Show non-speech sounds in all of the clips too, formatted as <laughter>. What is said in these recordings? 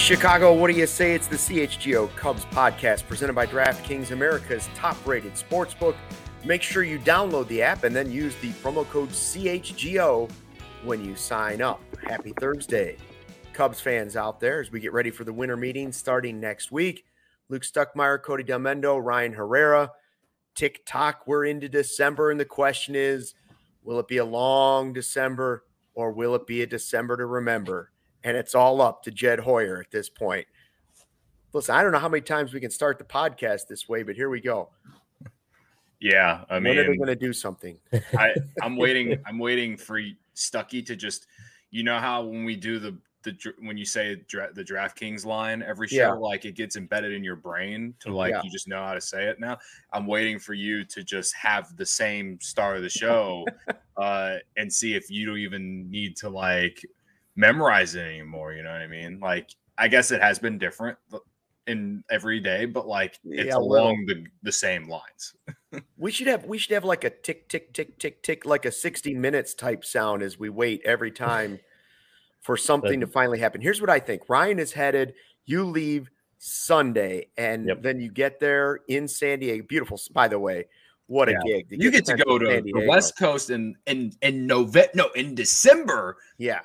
Chicago, what do you say? It's the CHGO Cubs podcast presented by DraftKings, America's top rated sportsbook. Make sure you download the app and then use the promo code CHGO when you sign up. Happy Thursday, Cubs fans out there, as we get ready for the winter meeting starting next week. Luke Stuckmeyer, Cody Delmendo, Ryan Herrera. Tick tock, we're into December, and the question is will it be a long December or will it be a December to remember? And it's all up to Jed Hoyer at this point. Listen, I don't know how many times we can start the podcast this way, but here we go. Yeah, I mean, when are they going to do something? I, <laughs> I'm waiting. I'm waiting for Stucky to just, you know, how when we do the the when you say dra- the DraftKings line every show, yeah. like it gets embedded in your brain to like yeah. you just know how to say it now. I'm waiting for you to just have the same star of the show, <laughs> uh, and see if you don't even need to like memorize it anymore. You know what I mean? Like, I guess it has been different in every day, but like it's yeah, along the, the same lines. <laughs> we should have we should have like a tick tick tick tick tick like a 60 minutes type sound as we wait every time <laughs> for something to finally happen. Here's what I think. Ryan is headed, you leave Sunday and yep. then you get there in San Diego. Beautiful by the way. What a gig. You get, get to go to the West Coast in in in November no in December. Yeah.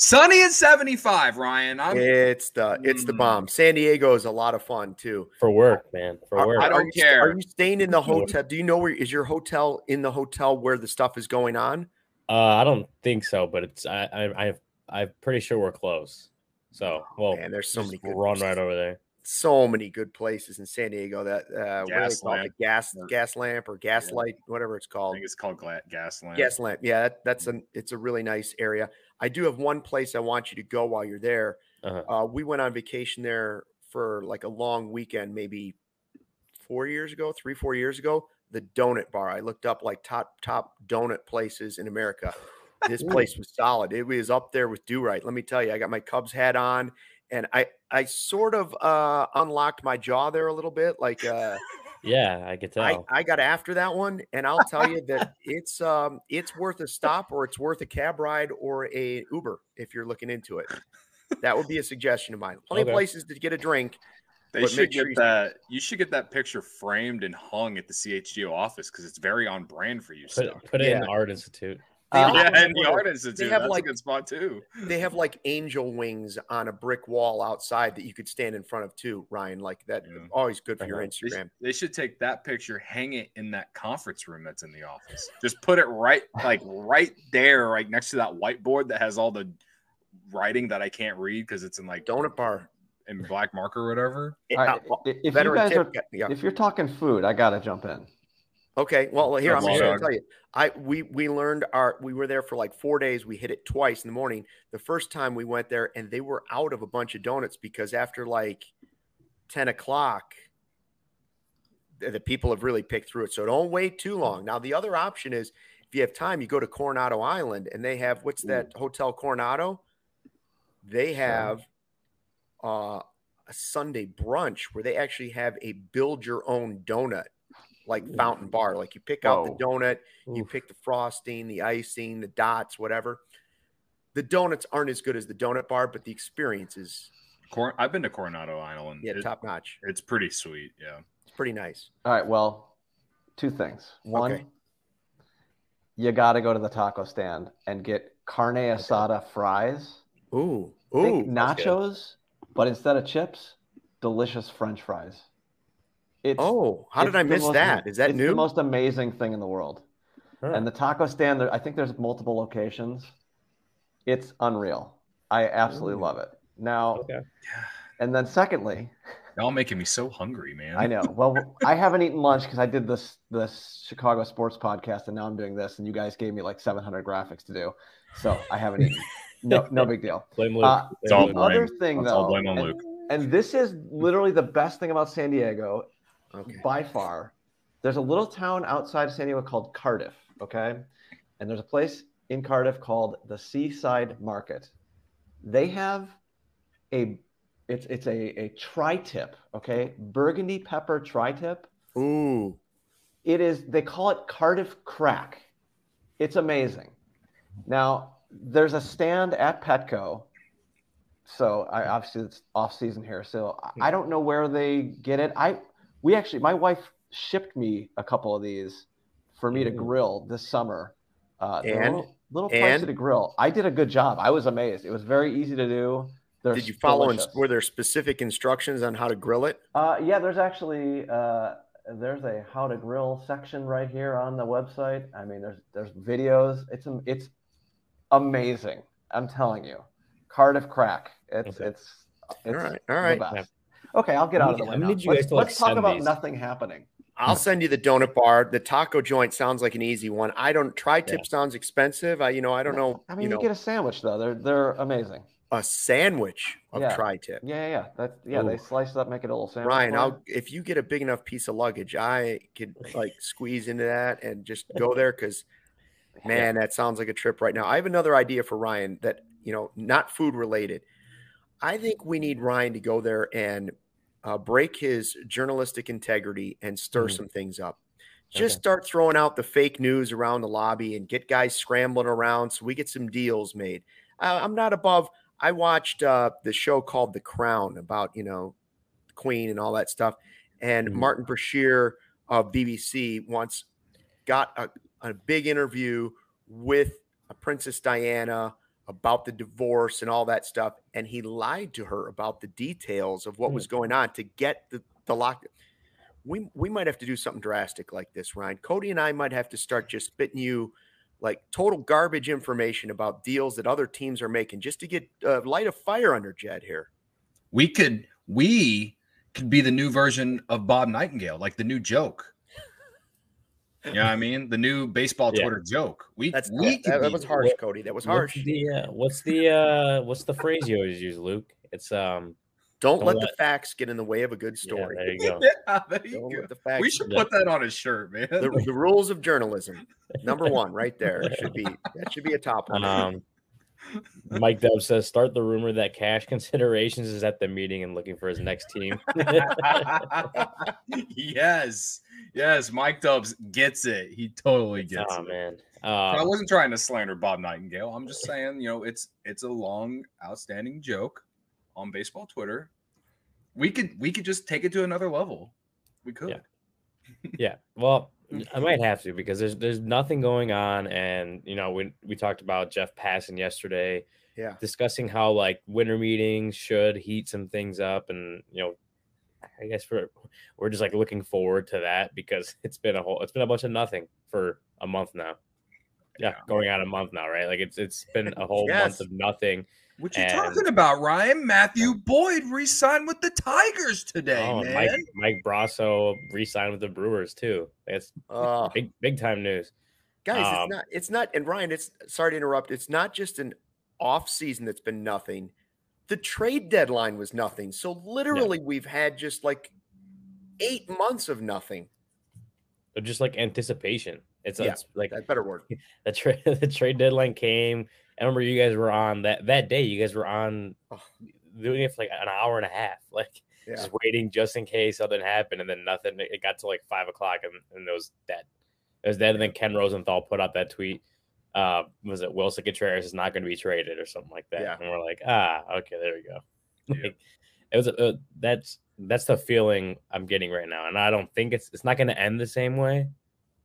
Sunny at 75, Ryan. I'm, it's the it's the mm. bomb. San Diego is a lot of fun too. For work, man. For work. I don't are care. You, are you staying in the hotel? Do you know where is your hotel in the hotel where the stuff is going on? Uh, I don't think so, but it's I I I am pretty sure we're close. So well, man, there's so many good run places. right over there. So many good places in San Diego that uh, gas what lamp. gas gas lamp or gaslight, yeah. whatever it's called. I think it's called gas lamp. Gas lamp. Yeah, that, that's an it's a really nice area. I do have one place I want you to go while you're there. Uh-huh. Uh, we went on vacation there for like a long weekend, maybe four years ago, three, four years ago. The Donut Bar. I looked up like top top donut places in America. <laughs> This place was solid. It was up there with Do Right. Let me tell you, I got my Cubs hat on, and I I sort of uh, unlocked my jaw there a little bit, like. Uh, yeah, I could tell. I, I got after that one, and I'll tell you that it's um it's worth a stop, or it's worth a cab ride, or a Uber if you're looking into it. That would be a suggestion of mine. Plenty okay. of places to get a drink. They should get sure that. You should get that picture framed and hung at the CHGO office because it's very on brand for you. Put, put it yeah. in the art institute. Um, yeah, and the art institute. They have That's like, a good spot too. They have like angel wings on a brick wall outside that you could stand in front of too, Ryan. Like that, yeah. always good for your Instagram. They should, they should, take that picture, hang it in that conference room that's in the office. Just put it right, like right there, right next to that whiteboard that has all the writing that I can't read because it's in like donut bar in black marker or whatever. Right, if you guys tip, are, yeah. if you're talking food, I gotta jump in. Okay, well here I'm going to tell you. I we we learned our we were there for like four days. We hit it twice in the morning. The first time we went there, and they were out of a bunch of donuts because after like ten o'clock, the, the people have really picked through it. So don't wait too long. Now the other option is if you have time, you go to Coronado Island, and they have what's that Ooh. hotel Coronado? They have uh, a Sunday brunch where they actually have a build your own donut like fountain bar. Like you pick out the donut, you pick the frosting, the icing, the dots, whatever. The donuts aren't as good as the donut bar, but the experience is. Cor- I've been to Coronado Island. Yeah, it, top notch. It's pretty sweet. Yeah, it's pretty nice. All right. Well, two things. One, okay. you got to go to the taco stand and get carne asada fries. Ooh, ooh, Think nachos, but instead of chips, delicious French fries. It's, oh, how did I miss most, that? Is that new? it's new? The most amazing thing in the world. Huh. And the taco stand, I think there's multiple locations. It's unreal. I absolutely Ooh. love it. Now, okay. <sighs> and then secondly, y'all making me so hungry, man. I know. Well, I haven't eaten lunch because I did this this Chicago sports podcast, and now I'm doing this, and you guys gave me like 700 graphics to do, so I haven't eaten. No, no big deal. <laughs> Blame Luke. Uh, it's all blame. other thing though, all blame on and, Luke. and this is literally the best thing about San Diego, okay. by far. There's a little town outside of San Diego called Cardiff. Okay, and there's a place in Cardiff called the Seaside Market. They have a it's it's a, a tri-tip, okay? Burgundy pepper tri-tip. Ooh. It is they call it Cardiff crack. It's amazing. Now, there's a stand at Petco. So I obviously it's off season here. So I hmm. don't know where they get it. I we actually my wife shipped me a couple of these for me to grill this summer. Uh, and little, little pricey to grill. I did a good job. I was amazed. It was very easy to do. They're Did you follow? In, were there specific instructions on how to grill it? Uh, yeah, there's actually uh, there's a how to grill section right here on the website. I mean, there's there's videos. It's it's amazing. I'm telling you, Cardiff crack. It's okay. it's, it's all right. All right. Yeah. Okay, I'll get out of the way. Now. Let's, let's talk about these? nothing happening. I'll send you the donut bar. The taco joint sounds like an easy one. I don't. tri-tip yeah. sounds expensive. I, you know, I don't know. I mean, you, you know. get a sandwich though. They're they're amazing a sandwich of yeah. tri-tip. Yeah, yeah, yeah. That yeah, Ooh. they slice it up, make it a little sandwich. Ryan, I'll if you get a big enough piece of luggage, I could like squeeze into that and just go there because <laughs> man, that sounds like a trip right now. I have another idea for Ryan that you know, not food related. I think we need Ryan to go there and uh, break his journalistic integrity and stir mm-hmm. some things up. Just okay. start throwing out the fake news around the lobby and get guys scrambling around so we get some deals made. Uh, I'm not above I watched uh, the show called The Crown about you know the Queen and all that stuff, and mm-hmm. Martin Bashir of BBC once got a, a big interview with a Princess Diana about the divorce and all that stuff, and he lied to her about the details of what mm-hmm. was going on to get the the lock. We we might have to do something drastic like this, Ryan. Cody and I might have to start just spitting you like total garbage information about deals that other teams are making just to get uh, light a fire under Jed here. We could we could be the new version of Bob Nightingale, like the new joke. You know what I mean? The new baseball yeah. Twitter joke. We That's we that, that was harsh, what, Cody. That was harsh. What's the uh, what's the uh, what's the phrase you always use, Luke? It's um don't, let, the facts get in the way of a good story. Yeah, there you <laughs> go. yeah, there you go. The facts we should put that on his shirt, man. The, the, rules of journalism, number one, right there should be that should be a top one. Um, Mike Dub says, "Start the rumor that Cash Considerations is at the meeting and looking for his next team." <laughs> yes, yes, Mike Dubs gets it. He totally gets oh, it. man. I um, wasn't trying to slander Bob Nightingale. I'm just saying, you know, it's it's a long, outstanding joke on baseball Twitter. We could we could just take it to another level. We could. Yeah. yeah. Well, I mm-hmm. might have to because there's there's nothing going on, and you know we we talked about Jeff Passan yesterday. Yeah. Discussing how like winter meetings should heat some things up, and you know, I guess we're we're just like looking forward to that because <laughs> it's been a whole it's been a bunch of nothing for a month now. Yeah, yeah. going on a month now, right? Like it's it's been a <laughs> whole yes. month of nothing. What you and, talking about, Ryan? Matthew Boyd re-signed with the Tigers today, oh, man. Mike, Mike Brosseau re-signed with the Brewers too. That's uh, big big time news. Guys, um, it's not it's not and Ryan, it's sorry to interrupt. It's not just an off season that's been nothing. The trade deadline was nothing. So literally yeah. we've had just like eight months of nothing. just like anticipation. It's, yeah, it's like that better word. <laughs> The trade <laughs> the trade deadline came I remember you guys were on that that day. You guys were on doing it for like an hour and a half, <laughs> like yeah. just waiting just in case something happened, and then nothing. It got to like five o'clock, and, and it was dead. It was dead, and then Ken Rosenthal put out that tweet. Uh, was it Willson Contreras is not going to be traded or something like that? Yeah. And we're like, ah, okay, there we go. <laughs> Yeah. it was a, uh, that's that's the feeling I'm getting right now, and I don't think it's it's not going to end the same way.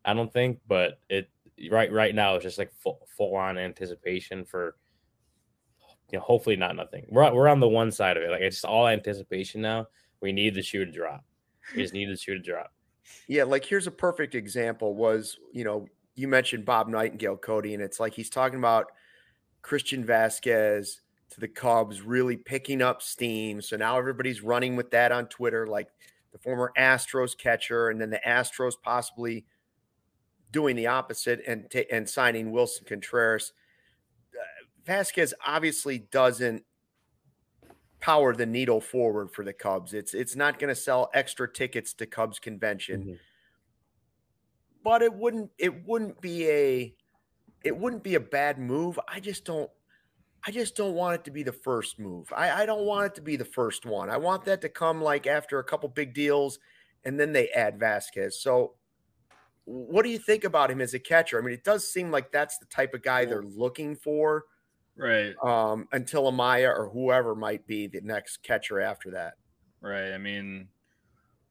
I don't think, but it right right now it's just like full, full on anticipation for you know hopefully not nothing. We're, we're on the one side of it like it's just all anticipation now. We need the shoe to drop. We just need the shoe to drop. Yeah like here's a perfect example was you know you mentioned Bob Nightingale, Cody, and it's like he's talking about Christian Vasquez to the Cubs really picking up steam. So now everybody's running with that on Twitter, like the former Astros catcher, and then the Astros possibly doing the opposite and t- and signing Willson Contreras. Uh, Vázquez obviously doesn't power the needle forward for the Cubs. It's it's not going to sell extra tickets to Cubs convention. Mm-hmm. But it wouldn't it wouldn't be a it wouldn't be a bad move. I just don't I just don't want it to be the first move. I, I don't want it to be the first one. I want that to come like after a couple big deals and then they add Vasquez. So what do you think about him as a catcher? I mean, it does seem like that's the type of guy they're looking for. Right. Um, until Amaya or whoever might be the next catcher after that. Right. I mean,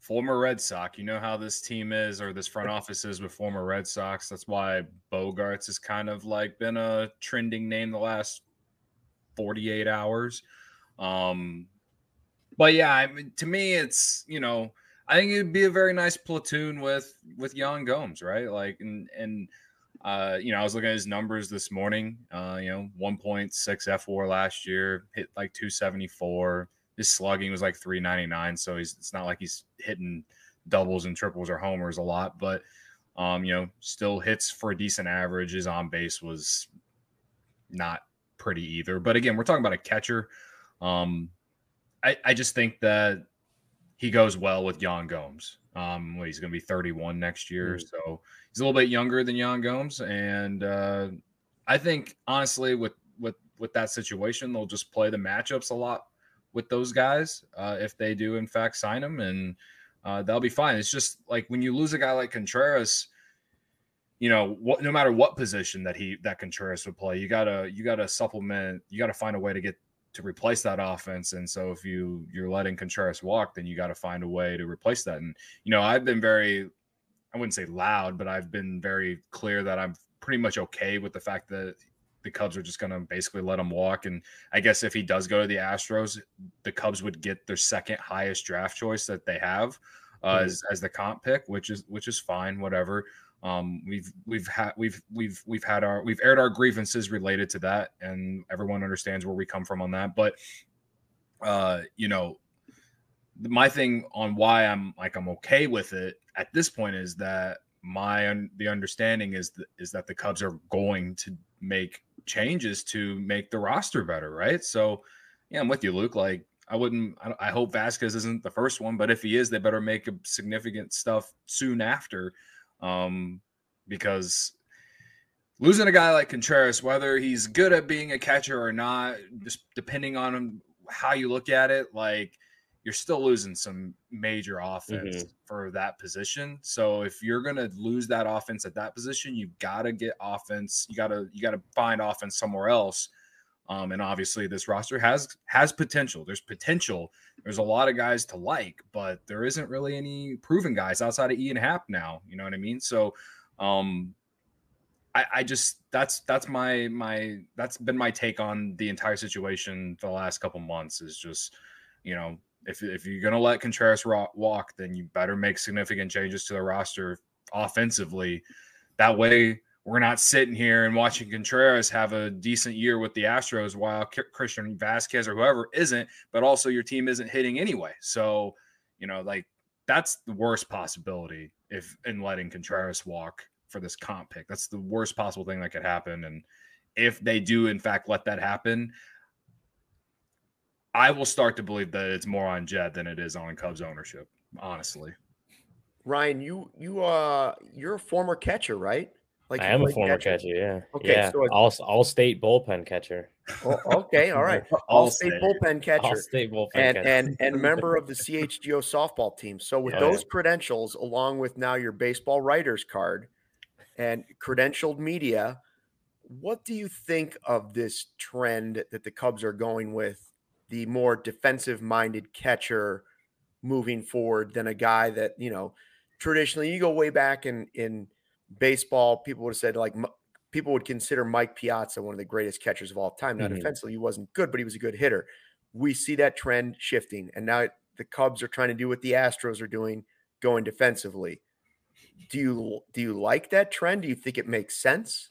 former Red Sox, you know how this team is or this front office is with former Red Sox. That's why Bogaerts has kind of like been a trending name the last 48 hours. Um, but yeah, I mean, to me, it's, you know, I think it'd be a very nice platoon with with Yan Gomes, right? Like, and and uh, you know, I was looking at his numbers this morning. Uh, you know, 1.6 fWAR last year, hit like 274. His slugging was like 399, so he's it's not like he's hitting doubles and triples or homers a lot, but um, you know, still hits for a decent average. His on base was not pretty either. But again, we're talking about a catcher. Um, I, I just think that he goes well with Yan Gomes. Um, well, he's going to be 31 next year, mm. so he's a little bit younger than Yan Gomes, and uh, I think honestly, with with with that situation, they'll just play the matchups a lot with those guys uh, if they do in fact sign him, and uh, they'll be fine. It's just like when you lose a guy like Contreras, you know, what no matter what position that he that Contreras would play, you gotta you gotta supplement, you gotta find a way to get to replace that offense. And so if you you're letting Contreras walk, then you got to find a way to replace that. And you know, I've been very I wouldn't say loud, but I've been very clear that I'm pretty much okay with the fact that the Cubs are just going to basically let him walk. And I guess if he does go to the Astros, the Cubs would get their second highest draft choice that they have uh, mm-hmm. as, as the comp pick, which is which is fine, whatever. Um, we've we've had we've we've we've had our we've aired our grievances related to that, and everyone understands where we come from on that. But uh, you know, my thing on why I'm like I'm okay with it at this point is that my the understanding is that, is that the Cubs are going to make changes to make the roster better, right? So, yeah, I'm with you, Luke. Like, I wouldn't. I, I hope Vasquez isn't the first one, but if he is, they better make significant stuff soon after, um, because losing a guy like Contreras, whether he's good at being a catcher or not, just depending on how you look at it, like you're still losing some major offense mm-hmm. for that position. So if you're going to lose that offense at that position, you've got to get offense. You got to you got to find offense somewhere else. Um, and obviously, this roster has has potential. There's potential. There's a lot of guys to like, but there isn't really any proven guys outside of Ian Happ now. You know what I mean? So, um, I, I just that's that's my my that's been my take on the entire situation the last couple months. Is just you know if, if you're to let Contreras walk, then you better make significant changes to the roster offensively. That way, we're not sitting here and watching Contreras have a decent year with the Astros while Christian Vasquez or whoever isn't, but also your team isn't hitting anyway. So, you know, like that's the worst possibility if in letting Contreras walk for this comp pick. That's the worst possible thing that could happen. And if they do, in fact, let that happen, I will start to believe that it's more on Jed than it is on Cubs ownership, honestly. Ryan, you you uh you're a former catcher, right? Like I am a former catcher. catcher, yeah. Okay, yeah. So all all state bullpen catcher. Oh, okay, all right. <laughs> All, state, bullpen <laughs> catcher. All state bullpen and, catcher. and and <laughs> member of the CHGO softball team. So with oh, those credentials, along with now your baseball writer's card and credentialed media, what do you think of this trend that the Cubs are going with the more defensive minded catcher moving forward than a guy that, you know, traditionally you go way back in in baseball, people would have said like people would consider Mike Piazza one of the greatest catchers of all time. Now, mm-hmm. defensively, he wasn't good, but he was a good hitter. We see that trend shifting, and now the Cubs are trying to do what the Astros are doing, going defensively. do you do you like that trend? Do you think it makes sense?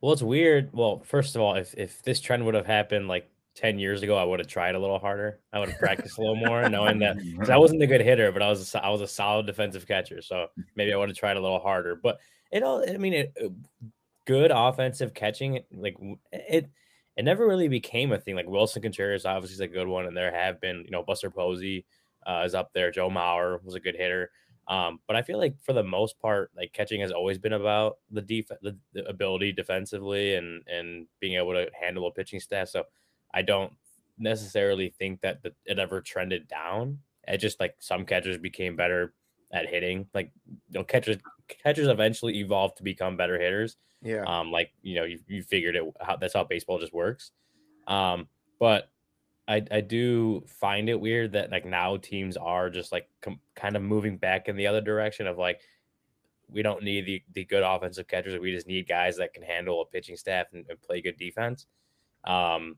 Well, it's weird. Well, first of all, if if this trend would have happened like 10 years ago, I would have tried a little harder. I would have practiced a little more, knowing that <laughs> I wasn't a good hitter, but I was a, I was a solid defensive catcher. So maybe I would have tried a little harder. But it all, I mean, it, uh, good offensive catching, like it, it never really became a thing. Like Willson Contreras, obviously, is a good one, and there have been, you know, Buster Posey uh, is up there. Joe Mauer was a good hitter. Um, but I feel like for the most part, like catching has always been about the def- the, the ability defensively and and being able to handle a pitching staff. So I don't necessarily think that the, it ever trended down. It just like some catchers became better at hitting. Like you know, catchers catchers eventually evolve to become better hitters. Yeah. Um, like you know, you, you figured it how that's how baseball just works. Um, but I I do find it weird that like now teams are just like com- kind of moving back in the other direction of like we don't need the, the good offensive catchers. We just need guys that can handle a pitching staff and, and play good defense. Um,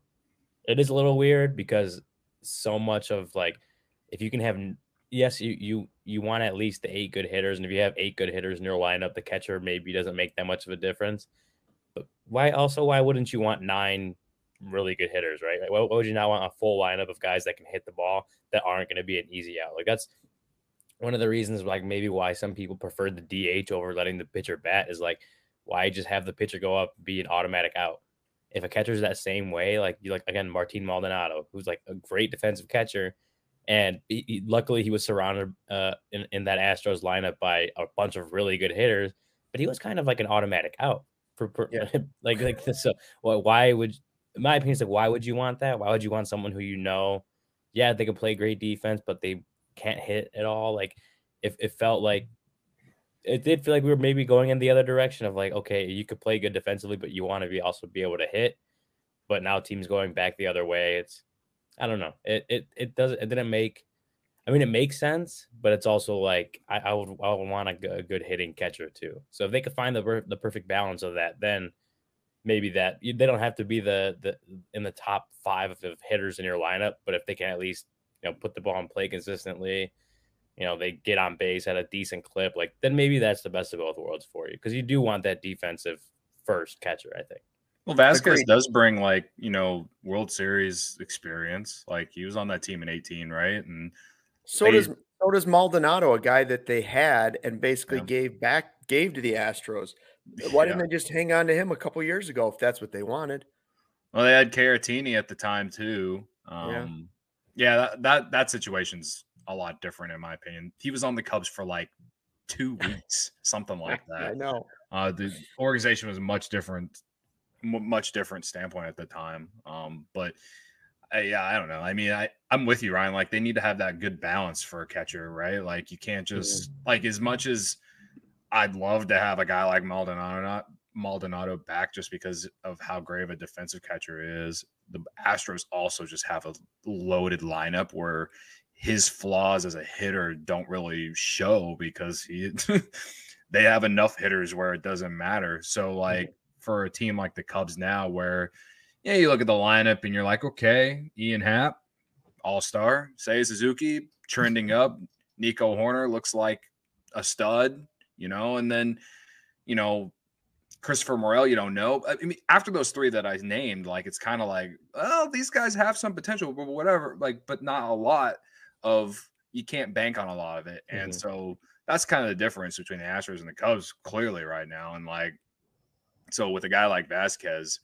it is a little weird because so much of like if you can have yes you you you want at least eight good hitters and if you have eight good hitters in your lineup the catcher maybe doesn't make that much of a difference. But why also why wouldn't you want nine really good hitters right? Like, why would you not want a full lineup of guys that can hit the ball that aren't going to be an easy out? Like that's one of the reasons like maybe why some people prefer the DH over letting the pitcher bat is like why just have the pitcher go up be an automatic out? If a catcher's that same way, like you like again Martin Maldonado, who's like a great defensive catcher, and he, he, luckily he was surrounded uh, in in that Astros lineup by a bunch of really good hitters, but he was kind of like an automatic out for, for yeah. <laughs> like like <laughs> so. Well, why would my opinion, it's like why would you want that? Why would you want someone who you know, yeah, they could play great defense, but they can't hit at all? Like if it felt like it did feel like we were maybe going in the other direction of like, okay, you could play good defensively, but you want to be also be able to hit. But now teams going back the other way. It's I don't know. It it it doesn't it didn't make I mean it makes sense, but it's also like I, I would I would want a, good hitting catcher too. So if they could find the the perfect balance of that, then maybe that they don't have to be the the in the top five of hitters in your lineup, but if they can at least you know put the ball in play consistently, you know, they get on base at a decent clip, like then maybe that's the best of both worlds for you because you do want that defensive first catcher, I think. Well, Vasquez Agreed. does bring like, you know, World Series experience. Like he was on that team in 18, right? And so they, does so does Maldonado, a guy that they had and basically yeah. gave back gave to the Astros. <laughs> Why yeah. didn't they just hang on to him a couple years ago if that's what they wanted? Well, they had Caratini at the time too. Um, yeah, yeah that, that that situation's a lot different in my opinion. He was on the Cubs for like two <laughs> weeks, something like that. I know. Uh, the organization was much different, m- much different standpoint at the time. Um, but uh, yeah, I don't know. I mean, I I'm with you, Ryan. Like they need to have that good balance for a catcher, right? Like you can't just like as much as I'd love to have a guy like Maldonado not Maldonado back just because of how great of a defensive catcher is. The Astros also just have a loaded lineup where his flaws as a hitter don't really show because he <laughs> they have enough hitters where it doesn't matter. So like for a team like the Cubs now where yeah, you look at the lineup and you're like, okay, Ian Happ, all-star, Seiya Suzuki trending <laughs> up, Nico Hoerner looks like a stud, you know, and then you know, Christopher Morel, you don't know. I mean, after those three that I named, like it's kind of like, oh, these guys have some potential, but whatever, like, but not a lot of you can't bank on a lot of it. And mm-hmm. so that's kind of the difference between the Astros and the Cubs clearly right now. And like, so with a guy like Vasquez,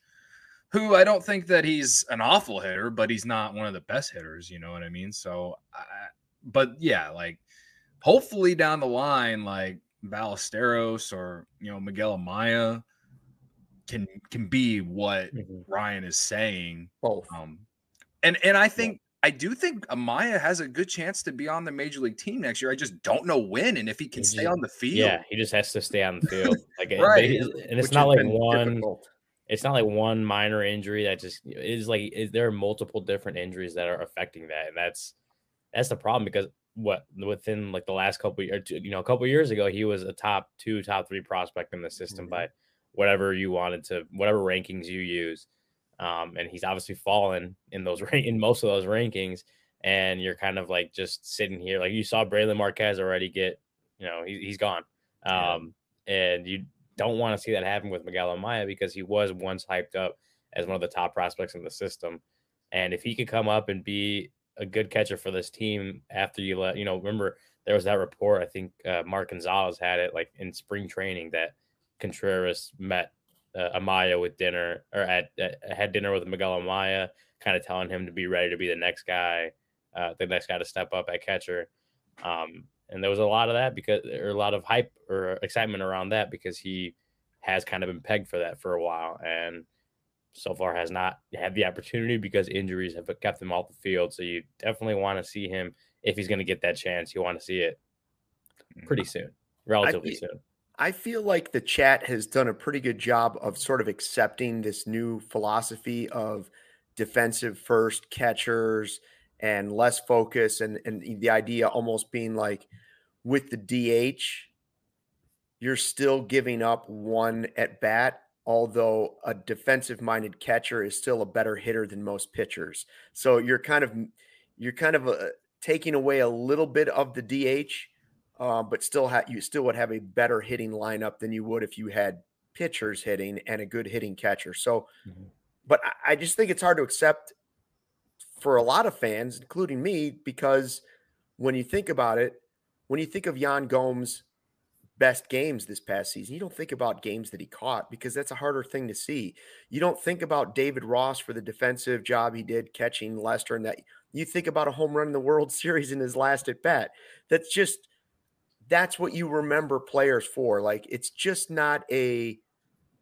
who I don't think that he's an awful hitter, but he's not one of the best hitters. You know what I mean? So, I, but yeah, like hopefully down the line, like Ballesteros or you know Miguel Amaya can can be what mm-hmm. Ryan is saying. Both. Um, and and I think I do think Amaya has a good chance to be on the major league team next year. I just don't know when and if he can he stay just, on the field. Yeah, he just has to stay on the field. <laughs> Like right. They, and it's Which not like one difficult. it's not like one minor injury that just is like is there are multiple different injuries that are affecting that. And that's that's the problem because what within like the last couple years, you know, a couple years ago, he was a top two, top three prospect in the system mm-hmm. by whatever you wanted to, whatever rankings you use. Um, and he's obviously fallen in those <laughs> in most of those rankings. And you're kind of like just sitting here, like you saw Brailyn Marquez already get, you know, he, he's gone. Um, and you don't want to see that happen with Miguel Amaya because he was once hyped up as one of the top prospects in the system. And if he could come up and be a good catcher for this team after you let, you know, remember there was that report, I think uh, Mark Gonzales had it like in spring training that Contreras met uh, Amaya with dinner or at, at, had dinner with Miguel Amaya, kind of telling him to be ready to be the next guy, uh, the next guy to step up at catcher. Um, and there was a lot of that because or a lot of hype or excitement around that because he has kind of been pegged for that for a while and so far has not had the opportunity because injuries have kept him off the field. So you definitely want to see him if he's going to get that chance. You want to see it pretty mm. soon, relatively I, soon. I feel like the chat has done a pretty good job of sort of accepting this new philosophy of defensive first catchers and less focus and and the idea almost being like with the DH you're still giving up one at bat although a defensive minded catcher is still a better hitter than most pitchers. So you're kind of you're kind of uh, taking away a little bit of the DH uh, but still ha- you still would have a better hitting lineup than you would if you had pitchers hitting and a good hitting catcher so mm-hmm. but I, I just think it's hard to accept for a lot of fans, including me, because when you think about it, when you think of Yan Gomes' best games this past season, you don't think about games that he caught because that's a harder thing to see. You don't think about David Ross for the defensive job he did catching Lester, and that you think about a home run in the World <laughs> Series in his last at bat. That's just that's what you remember players for. Like it's just not a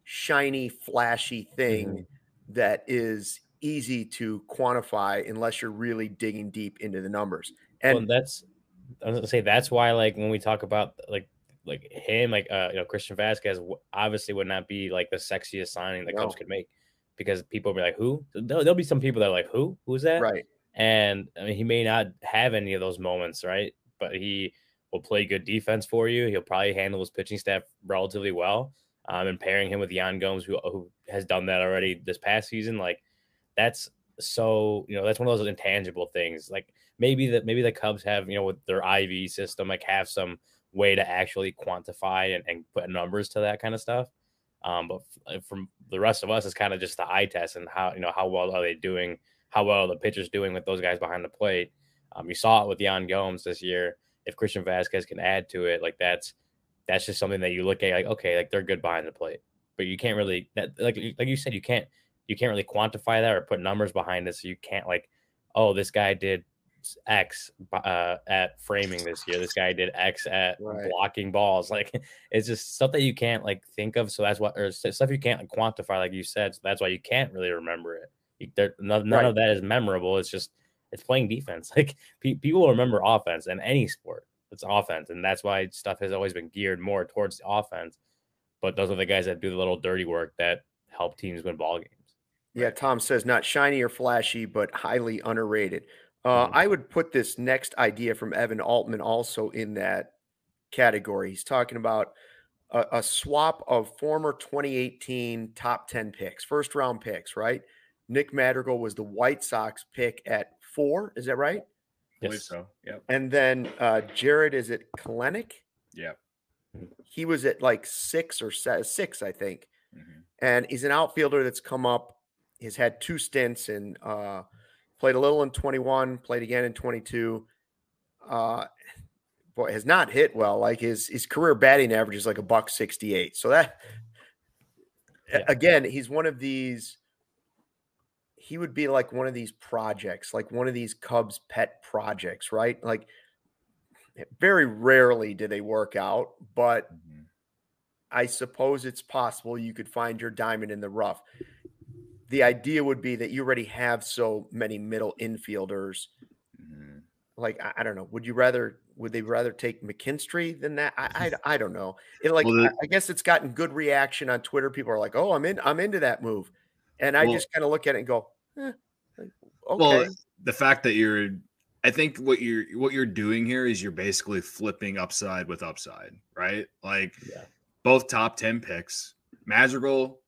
shiny, flashy thing mm-hmm. that is easy to quantify unless you're really digging deep into the numbers. And well, that's I was gonna say that's why like when we talk about like like him like uh you know Christian Vasquez obviously would not be like the sexiest signing the no. Cubs could make because people be like who there'll, there'll be some people that are like who who's that right and I mean he may not have any of those moments right but he will play good defense for you. He'll probably handle his pitching staff relatively well um, and pairing him with Yan Gomes who, who has done that already this past season like that's so you know that's one of those intangible things. Like maybe that maybe the cubs have you know with their iv system like have some way to actually quantify and, and put numbers to that kind of stuff. Um but uh, from the rest of us it's kind of just the eye test and how you know how well are they doing how well the pitchers doing with those guys behind the plate. Um you saw it with Yan Gomes this year if Christian Vasquez can add to it like that's that's just something that you look at like okay like they're good behind the plate but you can't really that, like like you said you can't you can't really quantify that or put numbers behind it. So you can't like, oh, this guy did X uh, at framing this year. This guy did X at right. blocking balls. <laughs> Like it's just stuff that you can't like think of. So that's what or stuff you can't like, quantify, like you said. So that's why you can't really remember it. You, there, none, none right. of that is memorable. It's just it's playing defense. <laughs> Like pe- people remember offense in any sport. It's offense, and that's why stuff has always been geared more towards the offense. But those are the guys that do the little dirty work that help teams win ball games. Yeah, Tom says not shiny or flashy, but highly underrated. Uh, mm-hmm. I would put this next idea from Evan Altman also in that category. He's talking about a, a, swap of former 2018 top 10 picks, first round picks, right? Nick Madrigal was the White Sox pick at four. Is that right? I believe so. Yep. And then uh, Jarred, is it Kelenic? Yeah. He was at like six or six, I think. Mm-hmm. And he's an outfielder that's come up He's had two stints and uh, played a little in 21, played again in 22. Uh, boy, has not hit well. Like his his career batting average is like a buck 68. So that yeah. again, he's one of these. He would be like one of these projects, like one of these Cubs pet projects, right? Like very rarely do they work out, but mm-hmm. I suppose it's possible you could find your diamond in the rough the idea would be that you already have so many middle infielders. Mm-hmm. Like I, I, don't know. Would you rather? Would they rather take McKinstry than that? I I, <laughs> I don't know. It like well, I, I, guess it's gotten good reaction on Twitter. People are like, "Oh, I'm in. I'm into that move," and I well, just kind of look at it and go, eh, "Okay." Well, the fact that you're, I think what you're what you're doing here is you're basically flipping upside with upside, right? Like yeah. both top ten picks. Madrigal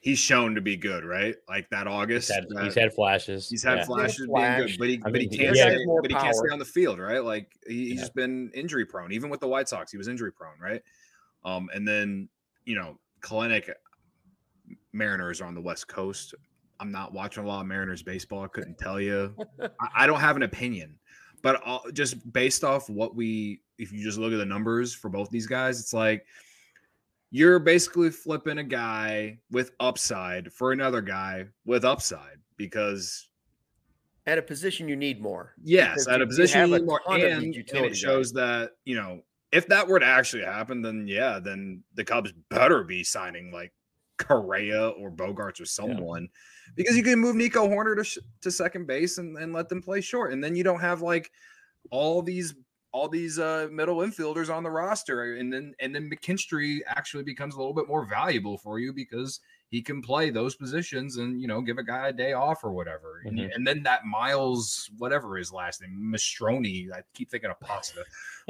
he's shown to be good, right? Like that August. He's had, that, he's had flashes. He's had yeah. flashes being good, but he, I but he can't stay, but he can't stay on the field, right? Like he, he's yeah. just been injury prone. Even with the White Sox, he was injury prone, right? Um, and then you know, Kelenic Mariners are on the West Coast. I'm not watching a lot of Mariners baseball. I couldn't <laughs> tell you. I, I don't have an opinion, but I'll, just based off what we, if you just look at the numbers for both these guys, it's like you're basically flipping a guy with upside for another guy with upside because at a position you need more. Yes, at a position you need more, and, and it shows that you know if that were to actually happen, then yeah, then the Cubs better be signing like Correa or Bogaerts or someone yeah. Because you can move Nico Hoerner to, to second base and, and let them play short, and then you don't have like all these all these uh, middle infielders on the roster, and then and then McKinstry actually becomes a little bit more valuable for you because he can play those positions and you know give a guy a day off or whatever. Mm-hmm. And, and, then that Miles, whatever his last name, Mastroni, I keep thinking of pasta.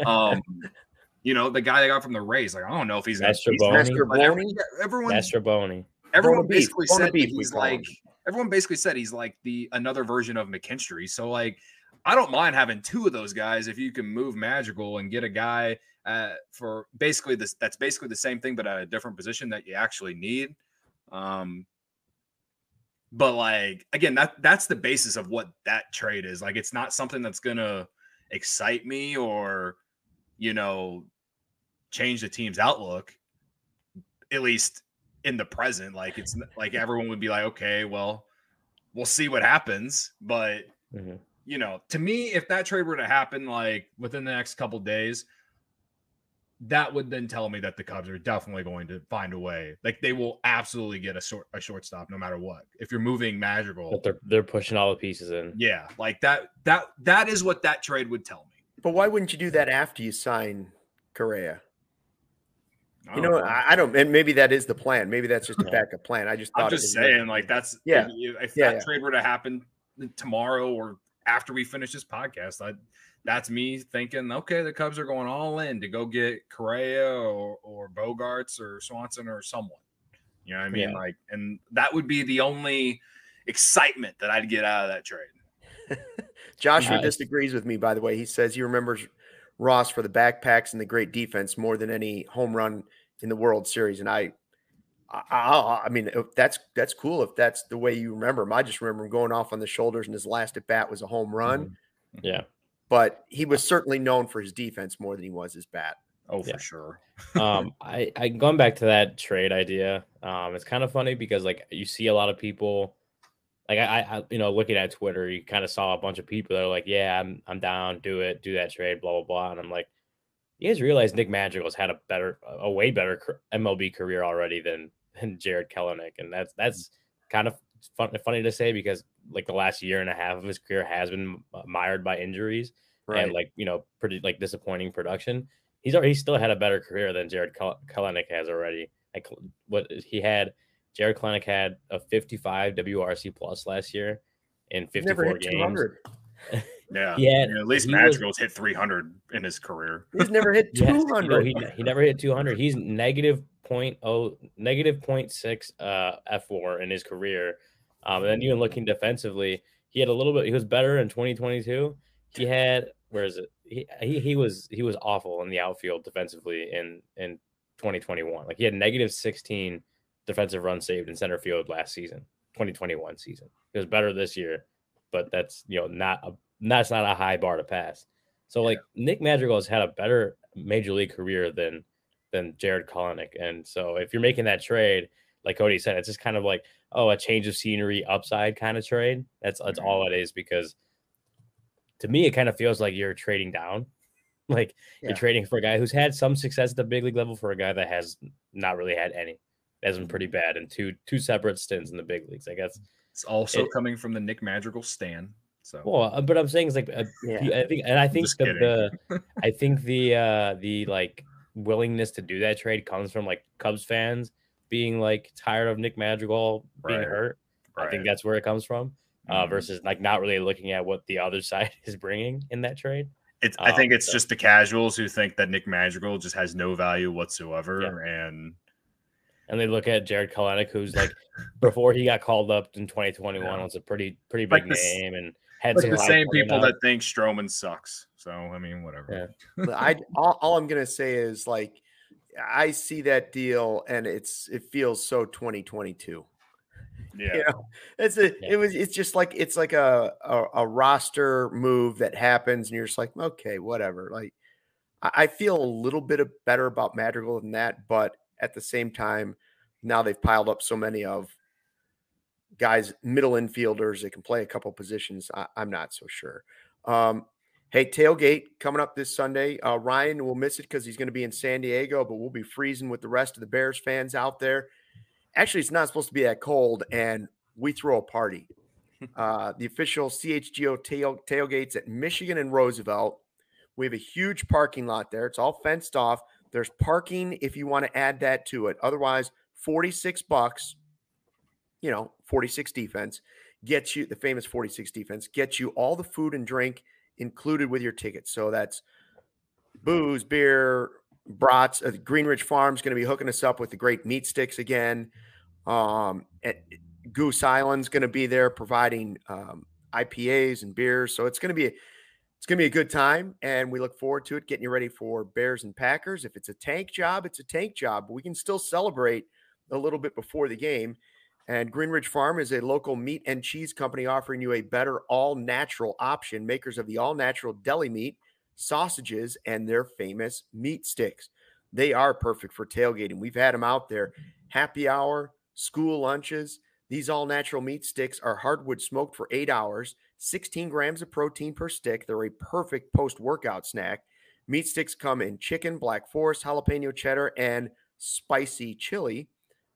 Um, <laughs> you know the guy they got from the Rays. Like I don't know if he's Mastrobuoni. Everyone, Mastrobuoni. Everyone basically said he's like. Everyone basically said he's like the another version of McKinstry. So like I don't mind having two of those guys if you can move Madrigal and get a guy uh, for basically this. That's basically the same thing, but at a different position that you actually need. Um, but like again, that that's the basis of what that trade is. Like, it's not something that's gonna excite me or you know change the team's outlook. At least in the present, like it's like <laughs> everyone would be like, okay, well, we'll see what happens, but. Mm-hmm you know, to me, if that trade were to happen like within the next couple days, that would then tell me that the Cubs are definitely going to find a way. Like they will absolutely get a short a shortstop no matter what. If you're moving Madrigal, but they're they're pushing all the pieces in. Yeah, like that that that is what that trade would tell me. But why wouldn't you do that after you sign Correa? You oh, know, I, I, don't, and maybe that is the plan. Maybe that's just a backup plan. I just thought I'm just saying, like that's yeah. If, if yeah, that yeah. trade were to happen tomorrow or after we finish this podcast. I, that's me thinking, okay, the Cubs are going all in to go get Correa or, or Bogaerts or Swanson or someone. You know what I mean? Yeah. Like, and that would be the only excitement that I'd get out of that trade. <laughs> Joshua nice. disagrees with me, by the way. He says he remembers Ross for the backpacks and the great defense more than any home run in the World Series. And I, I, I, mean, that's that's cool if that's the way you remember him. I just remember him going off on the shoulders, and his last at bat was a home run. Mm-hmm. Yeah, but he was certainly known for his defense more than he was his bat. Oh, for yeah. sure. <laughs> um, I, I going back to that trade idea. Um, it's kind of funny because like you see a lot of people, like I, I you know, looking at Twitter, you kind of saw a bunch of people that are like, "Yeah, I'm I'm down, do it, do that trade, blah blah blah," and I'm like, you guys realize Nick Madrigal's had a better, a way better MLB career already than than Jarred Kelenic, and that's that's kind of fun, funny to say because like the last year and a half of his career has been mired by injuries right. and like you know pretty like disappointing production. He's already still had a better career than Jarred Kelenic has already. Like what he had, Jarred Kelenic had a 55 WRC plus last year in 54 games. <laughs> Yeah, yeah. at least Madrigal's hit 300 in his career. He's never hit 200. <laughs> Yes, he, he, never hit 200. He's negative point oh negative point six uh fWAR in his career. Um, and then even looking defensively, he had a little bit. He was better in 2022. He had where is it? He, he he was he was awful in the outfield defensively in in 2021. Like he had negative 16 defensive runs saved in center field last season, 2021 season. He was better this year, but that's you know not a that's not a high bar to pass. So like yeah. Nick Madrigal has had a better major league career than than Jarred Kelenic. And so if you're making that trade, like Cody said, it's just kind of like, oh, a change of scenery upside kind of trade. That's that's all it is because to me it kind of feels like you're trading down. <laughs> Like yeah. you're trading for a guy who's had some success at the big league level for a guy that has not really had any. Has been pretty mm-hmm. bad in two two separate stints in the big leagues. I guess it's also it, coming from the Nick Madrigal stand. So well, uh, but I'm saying is like uh, yeah. I think and I think the, the <laughs> I think the uh the like willingness to do that trade comes from like Cubs fans being like tired of Nick Madrigal being right. hurt. Right. I think that's where it comes from. Uh, mm-hmm. versus like not really looking at what the other <laughs> side is bringing in that trade. It's, um, I think it's so. just the casuals who think that Nick Madrigal just has no value whatsoever, yeah. and and they look at Jarred Kelenic, who's like before he got called up in 2021 yeah. was a pretty pretty big like name, and had like the same people that think Stroman sucks. So I mean, whatever. Yeah. <laughs> I all, all I'm gonna say is like I see that deal and it's it feels so 2022. <laughs> Yeah, you know, it's a yeah. it was it's just like it's like a, a, a roster move that happens and you're just like okay whatever like I, I feel a little bit of better about Madrigal than that, but at the same time now they've piled up so many of guys middle infielders that can play a couple positions. I, am not so sure. Um, Hey, tailgate coming up this Sunday. Uh, Ryan will miss it because he's going to be in San Diego, but we'll be freezing with the rest of the Bears fans out there. Actually, it's not supposed to be that cold, and we throw a party. <laughs> Uh, the official CHGO tail, tailgates at Michigan and Roosevelt. We have a huge parking lot there. It's all fenced off. There's parking if you want to add that to it. Otherwise, 46 bucks, you know, 46 defense gets you the famous 46 defense, gets you all the food and drink – included with your ticket. So that's booze, beer, brats. Uh, Greenridge Farms going to be hooking us up with the great meat sticks again. Um, Goose Island's going to be there providing um, IPAs and beers. So it's going to be it's going to be a good time, and we look forward to it. Getting you ready for Bears and Packers. If it's a tank job, it's a tank job. But we can still celebrate a little bit before the game. And Greenridge Farm is a local meat and cheese company offering you a better all natural option, makers of the all natural deli meat, sausages, and their famous meat sticks. They are perfect for tailgating. We've had them out there. Happy hour, school lunches. These all natural meat sticks are hardwood smoked for eight hours, 16 grams of protein per stick. They're a perfect post workout snack. Meat sticks come in chicken, black forest, jalapeno cheddar, and spicy chili.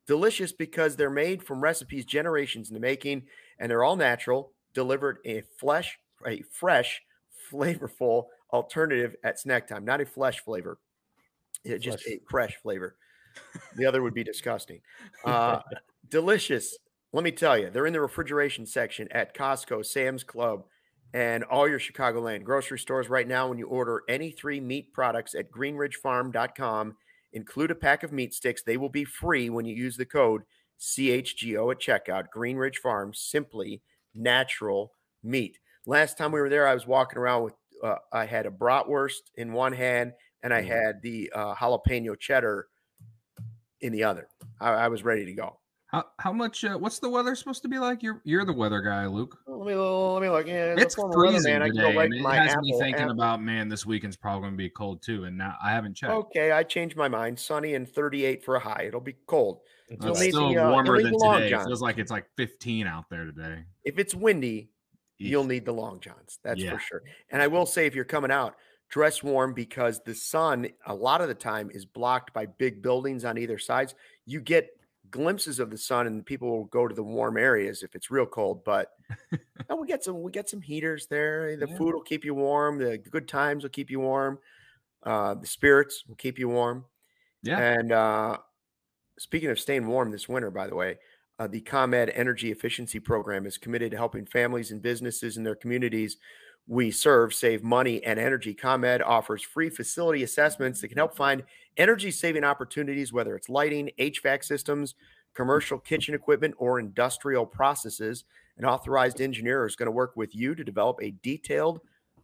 Delicious because they're made from recipes generations in the making, and they're all natural, delivered a flesh, a fresh, flavorful alternative at snack time. Not a flesh flavor, it just a fresh flavor. The other would be disgusting. <laughs> Uh, delicious. Let me tell you, they're in the refrigeration section at Costco, Sam's Club, and all your Chicagoland grocery stores right now. When you order any three meat products at greenridgefarm.com Include a pack of meat sticks. They will be free when you use the code CHGO at checkout. Greenridge Farms, simply natural meat. Last time we were there, I was walking around with, uh, I had a bratwurst in one hand and I mm. had the uh, jalapeno cheddar in the other. I, I was ready to go. How how much? Uh, what's the weather supposed to be like? You're you're the weather guy, Luke. Let me let me look. Yeah, it's freezing weather, today. Right it has Apple, me thinking Apple. about man, this weekend's probably going to be cold too. And now I haven't checked. Okay, I changed my mind. Sunny and 38 for a high. It'll be cold. It's still the, uh, warmer than today. It feels like it's like 15 out there today. If it's windy, Eesh. you'll need the long johns. That's yeah. for sure. And I will say, if you're coming out, dress warm because the sun a lot of the time is blocked by big buildings on either sides. You get glimpses of the sun and people will go to the warm areas if it's real cold but <laughs> we get some we get some heaters there. The yeah. food will keep you warm the good times will keep you warm uh, the spirits will keep you warm. Yeah. And uh, speaking of staying warm this winter by the way uh, the ComEd Energy Efficiency Program is committed to helping families and businesses in their communities we serve save money and energy. ComEd offers free facility assessments that can help find energy saving opportunities, whether it's lighting, HVAC systems, commercial kitchen equipment, or industrial processes. An authorized engineer is going to work with you to develop a detailed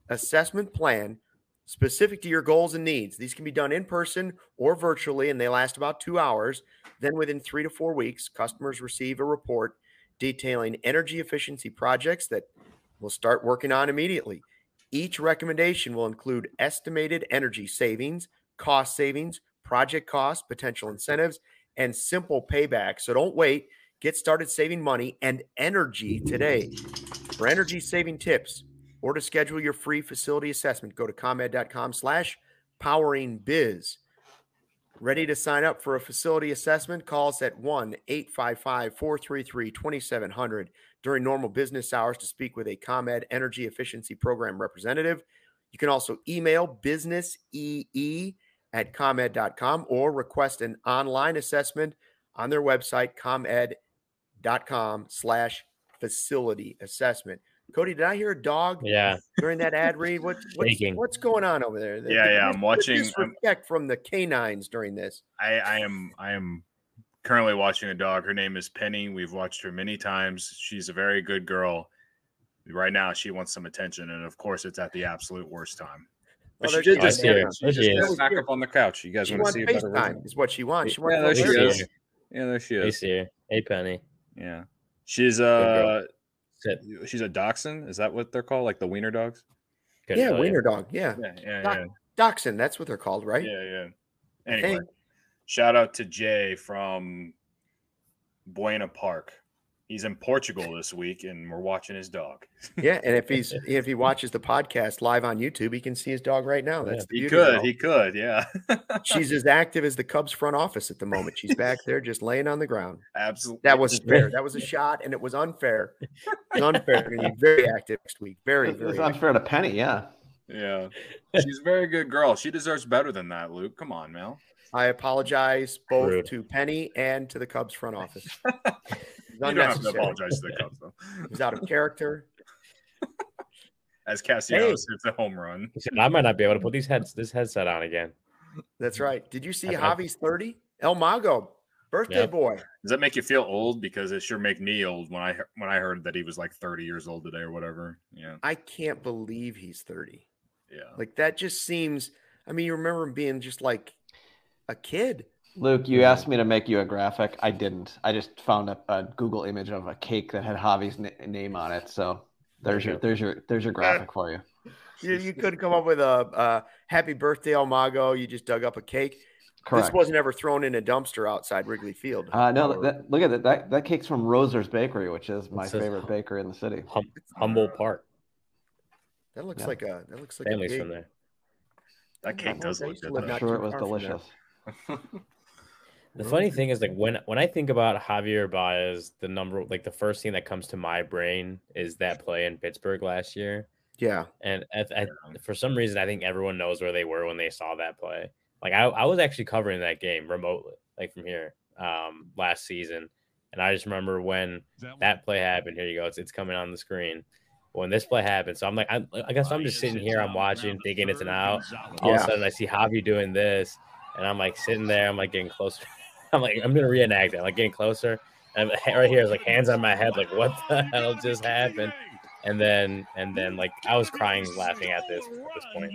assessment plan specific to your goals and needs. These can be done in person or virtually, and they last about two hours. Then, within three to four weeks, customers receive a report detailing energy efficiency projects that we'll start working on immediately. Each recommendation will include estimated energy savings, cost savings, project costs, potential incentives, and simple payback. So don't wait. Get started saving money and energy today. For energy saving tips or to schedule your free facility assessment, go to comed.com slash powering biz. Ready to sign up for a facility assessment? Call us at 1 855 433 2700 during normal business hours to speak with a ComEd Energy Efficiency Program representative. You can also email businessee at comed.com or request an online assessment on their website, comed.com slash facility assessment. Cody, did I hear a dog? Yeah. During that ad <laughs> read, what, what's, what's going on over there? Yeah, the, yeah. I'm watching. Disrespect from the canines during this. I, I am. I am currently watching a dog. Her name is Penny. We've watched her many times. She's a very good girl. Right now, she wants some attention, and of course, it's at the absolute worst time. But oh, she did just, yeah, she just back up on the couch. You guys want to see a better time? Is what she wants. She wants yeah, there she is. Yeah, there she is. Hey, hey, Penny. Yeah, she's uh, she's a dachshund. Is that what they're called? Like the wiener dogs? Couldn't yeah, wiener you. dog. Yeah, yeah, yeah, Doc, yeah. Dachshund. That's what they're called, right? Yeah, yeah. Anyway, shout out to Jay from Buena Park he's in Portugal this week, and we're watching his dog. <laughs> yeah, and if he's if he watches the podcast live on YouTube, he can see his dog right now. That's yeah, he could, he could, yeah. <laughs> She's as active as the Cubs front office at the moment. She's back there just laying on the ground. Absolutely, that was fair. That was a <laughs> shot, and it was unfair. It was unfair. Going be very active next week. Very, very. It's unfair to Penny. Yeah. Yeah, she's a very good girl. She deserves better than that, Luke. Come on, Mel. I apologize both Rude. to Penny and to the Cubs front office. You don't have to apologize to the Cubs, though. <laughs> He's out of character. As Castellanos hey. hits a home run. I might not be able to put these heads this headset on again. That's right. Did you see Javi's 30? El Mago, birthday yep. boy. Does that make you feel old? Because it sure make me old when I when I heard that he was like 30 years old today or whatever. Yeah. I can't believe he's 30. Yeah. Like that just seems I mean, you remember him being just like a kid. Luke, you asked me to make you a graphic. I didn't. I just found a, a Google image of a cake that had Javi's n- name on it. So there's your there's your there's your graphic for you. You, you could come up with a uh, happy birthday, El Mago. You just dug up a cake. Correct. This wasn't ever thrown in a dumpster outside Wrigley Field. Uh, no, or... that, look at that. that. That cake's from Roeser's Bakery, which is my favorite hum- bakery in the city. Hum- Humboldt Park. That looks yeah. like a that looks like families from there. That cake does look good. I'm sure it was delicious. <laughs> The funny thing is, like when when I think about Javier Baez, the number like the first thing that comes to my brain is that play in Pittsburgh last year. Yeah, and at, at, for some reason, I think everyone knows where they were when they saw that play. Like I, I was actually covering that game remotely, like from here, um, last season, and I just remember when that play happened. Here you go, it's it's coming on the screen when this play happened. So I'm like, I, I guess I'm just sitting here, I'm watching, thinking it's an out. All yeah. of a sudden, I see Javi doing this, and I'm like sitting there, I'm like getting closer. <laughs> I'm like, I'm gonna reenact it. I'm like getting closer, and <laughs> right here is like hands on my head, like what the hell just happened? And then, and then, like I was crying, laughing at this at this point.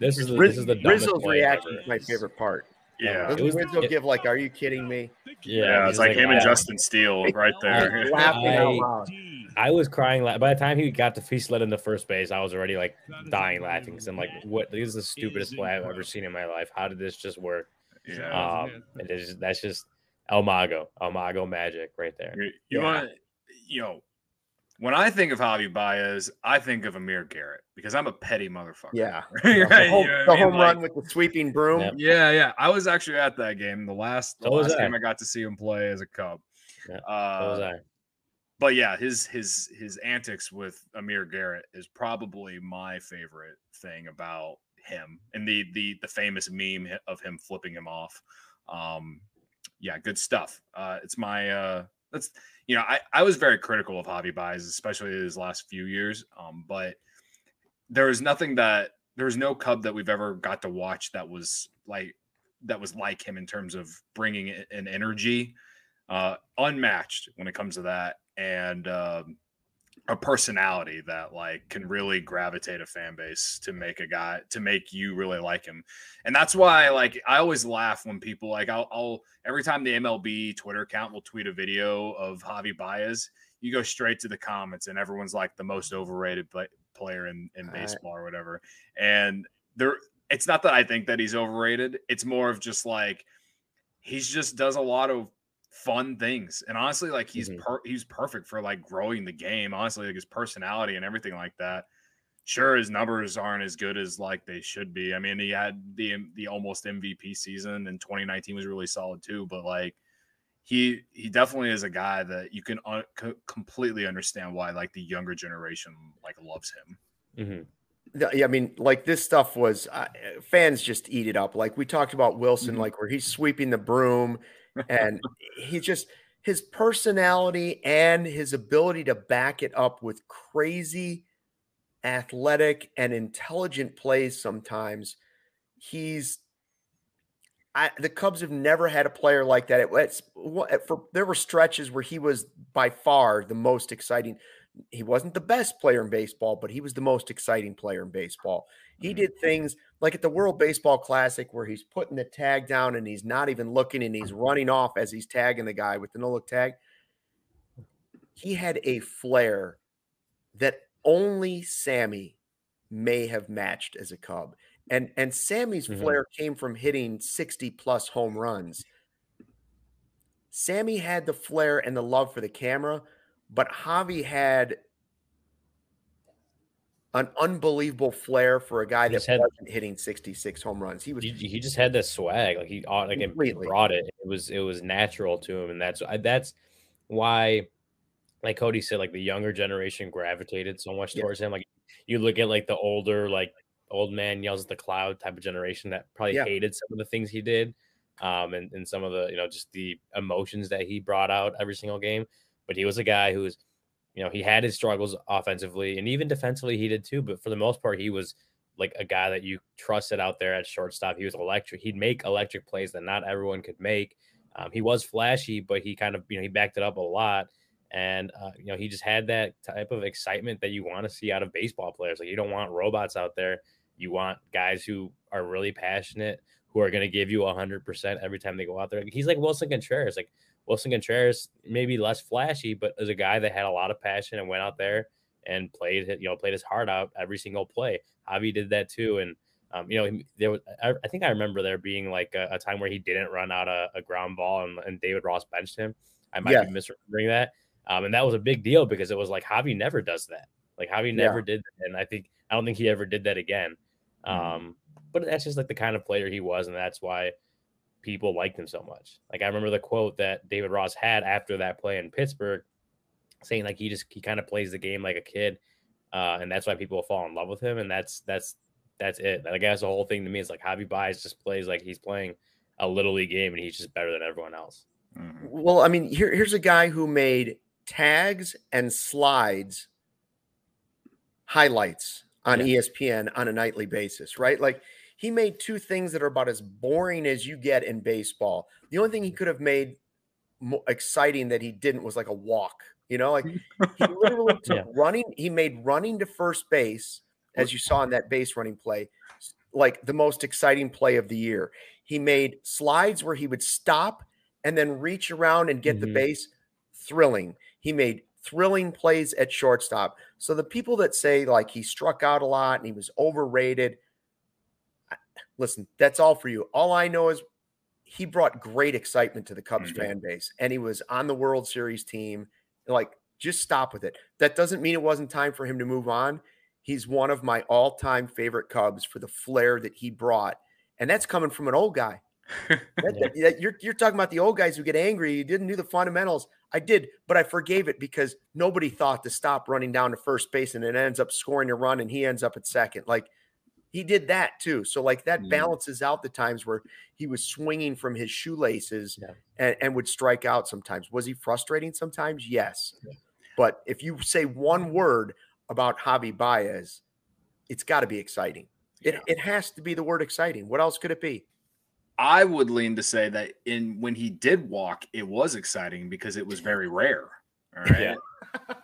This is the, this is the Rizzo's reaction is my favorite part. Yeah, it was, Rizzo it, give like, "Are you kidding me?" Yeah, yeah it's like, like, him and Justin Steele right there. <laughs> laughing I, I was crying. By the time he got to he slid into first base, I was already like dying laughing because I'm like, "What? This is the stupidest play I've ever seen in my life. How did this just work?" Yeah. Um, it is, that's just El Mago, El Mago magic right there. You, you yeah. want, you know, when I think of Javi Baez, I think of Amir Garrett because I'm a petty motherfucker. Yeah. <laughs> right? The home, you know the home like, run with the sweeping broom. Yep. Yeah, yeah. I was actually at that game. The last, the so last game I. I got to see him play as a Cub. Yeah, uh, so was I. But yeah, his his his antics with Amir Garrett is probably my favorite thing about him and the the the famous meme of him flipping him off. Um, yeah, good stuff. Uh, it's my uh, that's you know I I was very critical of Javi Baez, especially his last few years. Um, but there is nothing that there's no Cub that we've ever got to watch that was like that was like him in terms of bringing an energy, uh, unmatched when it comes to that, and um, a personality that like can really gravitate a fan base to make a guy to make you really like him. And that's why like i always laugh when people like I'll, I'll every time the mlb twitter account will tweet a video of javi baez you go straight to the comments and everyone's like the most overrated play, player in, in baseball or whatever. And there it's not that i think that he's overrated. It's more of just like he's just does a lot of fun things. And honestly, like he's mm-hmm. per- he's perfect for like growing the game. Honestly, like his personality and everything like that. Sure, his numbers aren't as good as like they should be. I mean, he had the the almost MVP season, and 2019 was really solid too. But like, he he definitely is a guy that you can un- completely understand why like the younger generation like loves him. Mm-hmm. Yeah, I mean, like this stuff was uh, fans just eat it up. Like we talked about Willson, mm-hmm. like where he's sweeping the broom and he just his personality and his ability to back it up with crazy athletic and intelligent plays sometimes he's I, the Cubs have never had a player like that. It, it's for there were stretches where he was by far the most exciting. he wasn't the best player in baseball, but he was the most exciting player in baseball. He mm-hmm. did things like at the World Baseball Classic where he's putting the tag down and he's not even looking and he's running off as he's tagging the guy with the no look tag. He had a flair that only Sammy may have matched as a Cub. And and Sammy's mm-hmm. flair came from hitting 60 plus home runs. Sammy had the flair and the love for the camera, but Javi had an unbelievable flair for a guy that had, wasn't hitting 66 home runs. He was he, he just had the swag, like he like completely. brought it. It was it was natural to him, and that's that's why, like Cody said, like the younger generation gravitated so much towards yeah. him. Like you look at like the older like old man yells at the cloud type of generation that probably yeah. hated some of the things he did, um, and and some of the you know just the emotions that he brought out every single game. But he was a guy who was you know, he had his struggles offensively and even defensively he did too, but for the most part he was like a guy that you trusted out there at shortstop. He was electric. He'd make electric plays that not everyone could make. Um, he was flashy, but he kind of, you know, he backed it up a lot. And, uh, you know, he just had that type of excitement that you want to see out of baseball players. Like, you don't want robots out there. You want guys who are really passionate, who are going to give you 100% every time they go out there. He's like Willson Contreras. Like, Willson Contreras maybe less flashy, but as a guy that had a lot of passion and went out there and played, you know, played his heart out every single play. Javi did that too, and um, you know, there was, I, I, think I remember there being like a, a time where he didn't run out a, a ground ball and, and, David Ross benched him. I might yeah. be misremembering that. Um, and that was a big deal because it was like Javi never does that. Like Javi never yeah. did that. And I think, I don't think he ever did that again. Mm-hmm. Um, but that's just like the kind of player he was. And that's why people liked him so much. Like I remember the quote that David Ross had after that play in Pittsburgh, saying like he just he kind of plays the game like a kid, uh, and that's why people fall in love with him. And that's that's that's it. Like that's the whole thing to me. Is like Javi Baez just plays like he's playing a little league game, and he's just better than everyone else. Mm-hmm. Well, I mean, here, here's a guy who made tags and slides highlights on yeah. ESPN on a nightly basis, right? Like he made two things that are about as boring as you get in baseball. The only thing he could have made more exciting that he didn't was like a walk. You know, like <laughs> he literally took yeah. running. He made running to first base, as you saw in that base running play, like the most exciting play of the year. He made slides where he would stop and then reach around and get mm-hmm. the base. Thrilling. He made thrilling plays at shortstop. So the people that say like he struck out a lot and he was overrated, listen, that's all for you. All I know is he brought great excitement to the Cubs mm-hmm. fan base and he was on the World Series team. Like, just stop with it. That doesn't mean it wasn't time for him to move on. He's one of my all time favorite Cubs for the flair that he brought. And that's coming from an old guy. <laughs> that, that, that, you're, you're talking about the old guys who get angry. You didn't do the fundamentals. I did, but I forgave it because nobody thought to stop running down to first base and it ends up scoring a run and he ends up at second. Like, he did that too. So like that mm. balances out the times where he was swinging from his shoelaces yeah. and, and, would strike out sometimes. Was he frustrating sometimes? Yes. Yeah. But if you say one word about Javi Baez, it's got to be exciting. It, it has to be the word exciting. What else could it be? I would lean to say that in when he did walk, it was exciting because it was very rare. All right. <laughs> Yeah.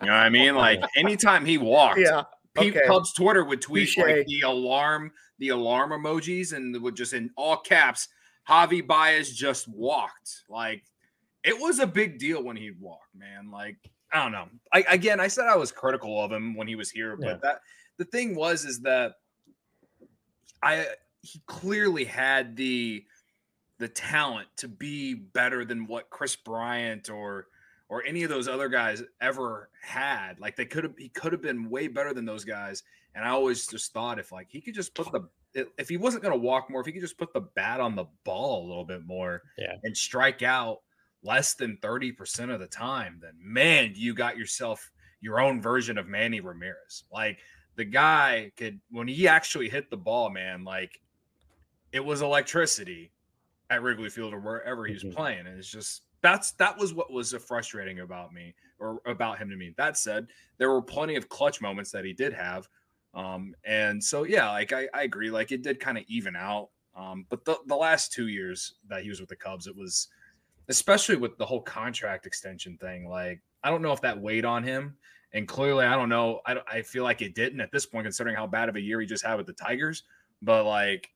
You know what I mean? Like <laughs> anytime he walked, yeah. Pete okay. Cubs Twitter would tweet like the alarm, the alarm emojis, and would just in all caps, Javi Baez just walked. Like it was a big deal when he walked, man. Like I don't know. I again, I said I was critical of him when he was here, yeah. but that the thing was is that I he clearly had the the talent to be better than what Kris Bryant or or any of those other guys ever had. Like they could have, he could have been way better than those guys. And I always just thought if like he could just put the, if he wasn't going to walk more, if he could just put the bat on the ball a little bit more, yeah, and strike out less than thirty percent of the time, then man, you got yourself your own version of Manny Ramirez. Like the guy could when he actually hit the ball, man, like it was electricity at Wrigley Field or wherever he's mm-hmm. playing, and it's just that's that was what was frustrating about me or about him to me. That said, there were plenty of clutch moments that he did have. Um, and so yeah, like I, I agree, like it did kind of even out. Um, but the, the last two years that he was with the Cubs, it was especially with the whole contract extension thing, like I don't know if that weighed on him. And clearly, I don't know. I, I feel like it didn't at this point, considering how bad of a year he just had with the Tigers. But like,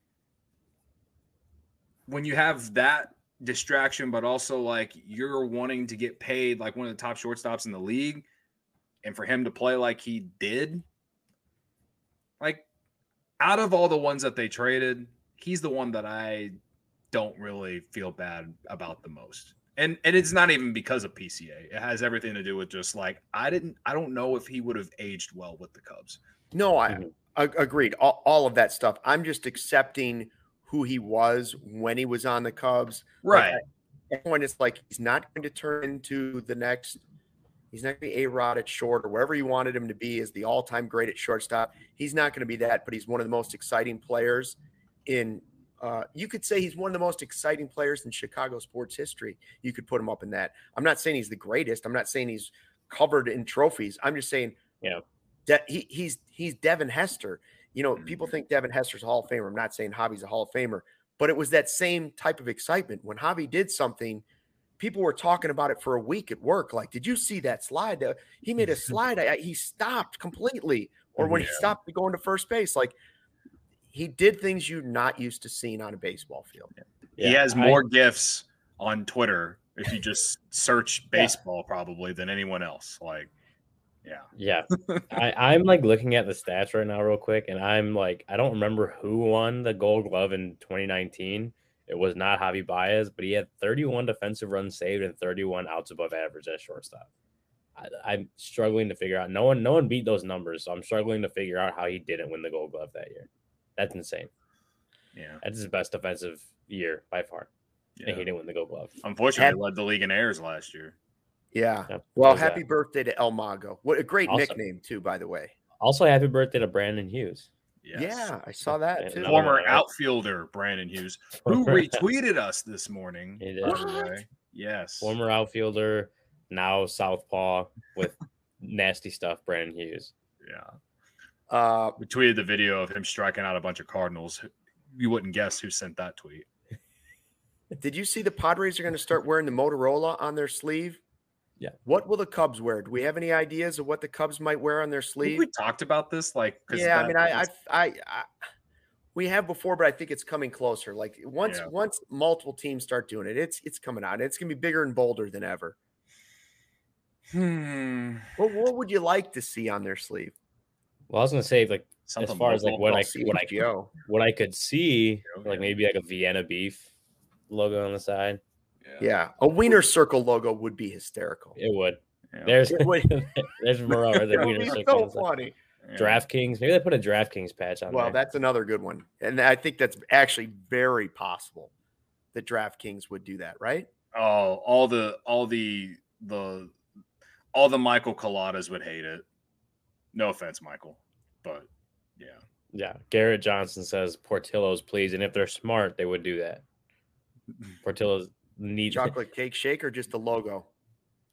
when you have that distraction, but also like you're wanting to get paid like one of the top shortstops in the league, and for him to play like he did, like out of all the ones that they traded, he's the one that I don't really feel bad about the most. And and it's not even because of PCA. It has everything to do with just like I didn't I don't know if he would have aged well with the Cubs. No, I mm-hmm. agreed. All, all of that stuff. I'm just accepting who he was when he was on the Cubs. Right. Like, point is like he's not going to turn into the next. He's not going to be a Rod at short or wherever you wanted him to be as the all time great at shortstop. He's not going to be that, but he's one of the most exciting players in uh, you could say he's one of the most exciting players in Chicago sports history. You could put him up in that. I'm not saying he's the greatest. I'm not saying he's covered in trophies. I'm just saying, yeah, de- he, he's he's Devin Hester. You know, mm-hmm. people think Devin Hester's a Hall of Famer. I'm not saying Javi's a Hall of Famer, but it was that same type of excitement when Javi did something. People were talking about it for a week at work. Like, did you see that slide? Uh, he made a <laughs> slide. I, he stopped completely, or when yeah. he stopped going to first base, like he did things you're not used to seeing on a baseball field. Yeah. He has more I, gifts on Twitter if you just search baseball yeah. probably than anyone else. Like, yeah, yeah. <laughs> I, I'm like looking at the stats right now real quick, and I'm like, I don't remember who won the Gold Glove in 2019. It was not Javi Baez, but he had 31 defensive runs saved and 31 outs above average at shortstop. I, am struggling to figure out. No one, no one beat those numbers, so I'm struggling to figure out how he didn't win the Gold Glove that year. That's insane. Yeah, that's his best defensive year by far. Yeah. And he didn't win the Gold Glove. Unfortunately, he led the league in errors last year. Yeah. Yep. Well, happy that? birthday to El Mago. What a great also, nickname too, by the way. Also, happy birthday to Brandon Hughes. Yes. Yeah, I saw that too. Former outfielder Brandon Hughes, <laughs> who retweeted us this morning. He did. Yes. Former outfielder, now southpaw with <laughs> nasty stuff. Brandon Hughes. Yeah. Uh, we tweeted the video of him striking out a bunch of Cardinals. You wouldn't guess who sent that tweet. Did you see the Padres are going to start wearing the Motorola on their sleeve? Yeah. What will the Cubs wear? Do we have any ideas of what the Cubs might wear on their sleeve? we talked about this, like, yeah. I mean, I, I, I, I, we have before, but I think it's coming closer. Like once, yeah. once multiple teams start doing it, it's it's coming out. It's gonna be bigger and bolder than ever. Hmm. What, what would you like to see on their sleeve? Well, I was gonna say like Something as far as like what I what I what I could see, like maybe like a Vienna beef logo on the side. Yeah, yeah. a wiener circle logo would be hysterical. It would. Yeah. There's <laughs> there's Moreau the <laughs> wiener circle. So funny. DraftKings. Maybe they put a DraftKings patch on. Well, there. that's another good one, and I think that's actually very possible that DraftKings would do that, right? Oh, all the all the the all the Michael Coladas would hate it. No offense, Michael, but yeah. Yeah. Garrett Johnson says Portillo's, please. And if they're smart, they would do that. <laughs> Portillo's need chocolate cake shake or just the logo?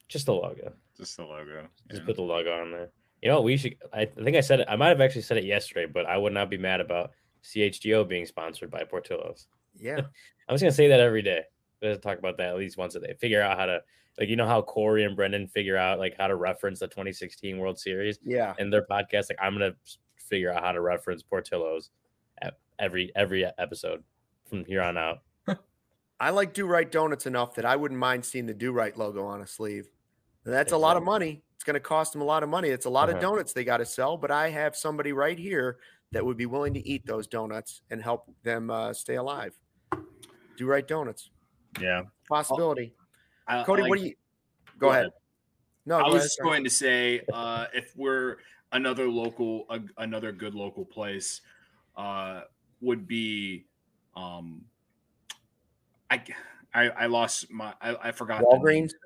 Just the logo. Just the logo. Just yeah. put the logo on there. You know, we should. I think I said it. I might have actually said it yesterday, but I would not be mad about CHGO being sponsored by Portillo's. Yeah, <laughs> I'm just gonna say that every day. Let's talk about that at least once a day. Figure out how to like you know how Corey and Brendan figure out like how to reference the 2016 World Series. Yeah. In their podcast, like I'm gonna figure out how to reference Portillo's every every episode from here on out. I like Do Right Donuts enough that I wouldn't mind seeing the Do Right logo on a sleeve. That's exactly. a lot of money. It's going to cost them a lot of money. It's a lot uh-huh. of donuts they got to sell, but I have somebody right here that would be willing to eat those donuts and help them uh, stay alive. Do Right Donuts. Yeah. Possibility. I, Cody, like, what do you go, go ahead. ahead. No, I was ahead, going to say uh, if we're another local, uh, another good local place uh, would be, um, I, I, I lost my, I, I forgot. Walgreens. <laughs>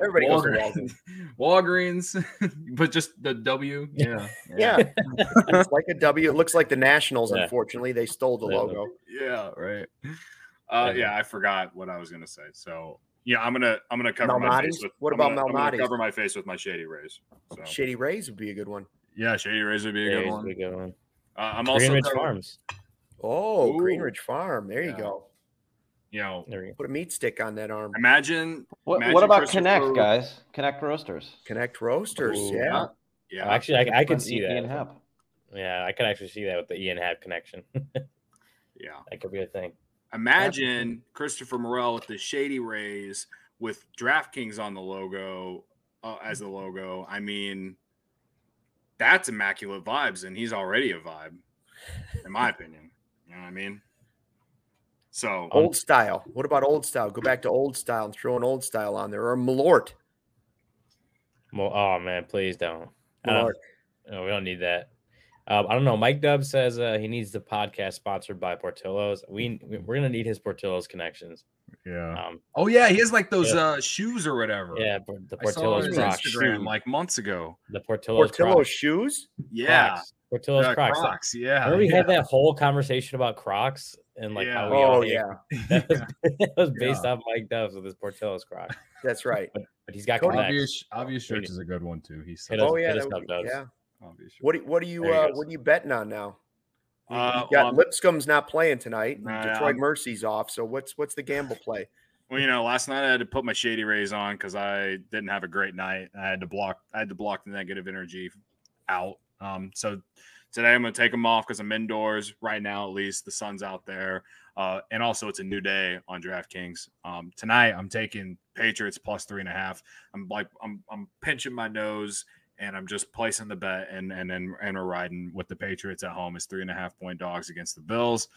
Everybody Walgreens. goes to Walgreens. <laughs> Walgreens, <laughs> but just the W. Yeah. Yeah. yeah. it's like a W. It looks like the Nationals, yeah. unfortunately. They stole the logo. Yeah, right. Uh, yeah, I forgot what I was gonna say. So yeah, I'm gonna I'm gonna cover Malnati's? my face with. What about Malnati's? Cover my face with my Shady Rays. So. Shady Rays would be a good one. Yeah, Shady Rays would be a, good, one. Be a good one. Uh, I'm also Greenridge Farms. Oh, Ooh. Greenridge Farm. There yeah. you go. you know, there you put a meat stick on that arm. Imagine. What, imagine what about Connect, guys? Connect Roasters. Connect Roasters. Ooh, yeah. Yeah. Actually, I, I could see Ian that. Happ. Yeah, I could actually see that with the Ian Happ connection. <laughs> yeah. That could be a thing. Imagine Christopher Morel with the Shady Rays with DraftKings on the logo uh, as the logo. I mean, that's immaculate vibes, and he's already a vibe, in my opinion. You know what I mean? So old style. What about old style? Go back to old style and throw an old style on there, or Malort. Well, oh man, please don't. Malort. No, we don't need that. Um, I don't know. Mike Dub says uh, he needs the podcast sponsored by Portillo's. We we're gonna need his Portillo's connections. Yeah. Um, oh yeah, he has like those yeah. uh, shoes or whatever. Yeah, the Portillo's Crocs Instagram shoe. like months ago. The Portillo's, Portillo's shoes. Yeah. Crocs. Portillo's uh, Crocs. Crocs. Yeah. Remember we yeah. had that whole conversation about Crocs and like yeah. how we oh yeah, <laughs> that was, that was based off Mike Dubs with his Portillo's Crocs. <laughs> That's right. But, but he's got obvious. Obvious shirts is a good one too. He's oh yeah, that, yeah. Obviously. What what are you uh, what are you betting on now? Uh, you got well, Lipscomb's not playing tonight. Detroit Mercy's off. So what's what's the gamble play? Well, you know, last night I had to put my shady rays on because I didn't have a great night. I had to block I had to block the negative energy out. Um, so today I'm going to take them off because I'm indoors right now. At least the sun's out there, uh, and also it's a new day on DraftKings. Um, tonight I'm taking Patriots plus three and a half. I'm like I'm I'm pinching my nose and I'm just placing the bet and and and, and we're riding with the Patriots at home as three and a half point dogs against the Bills.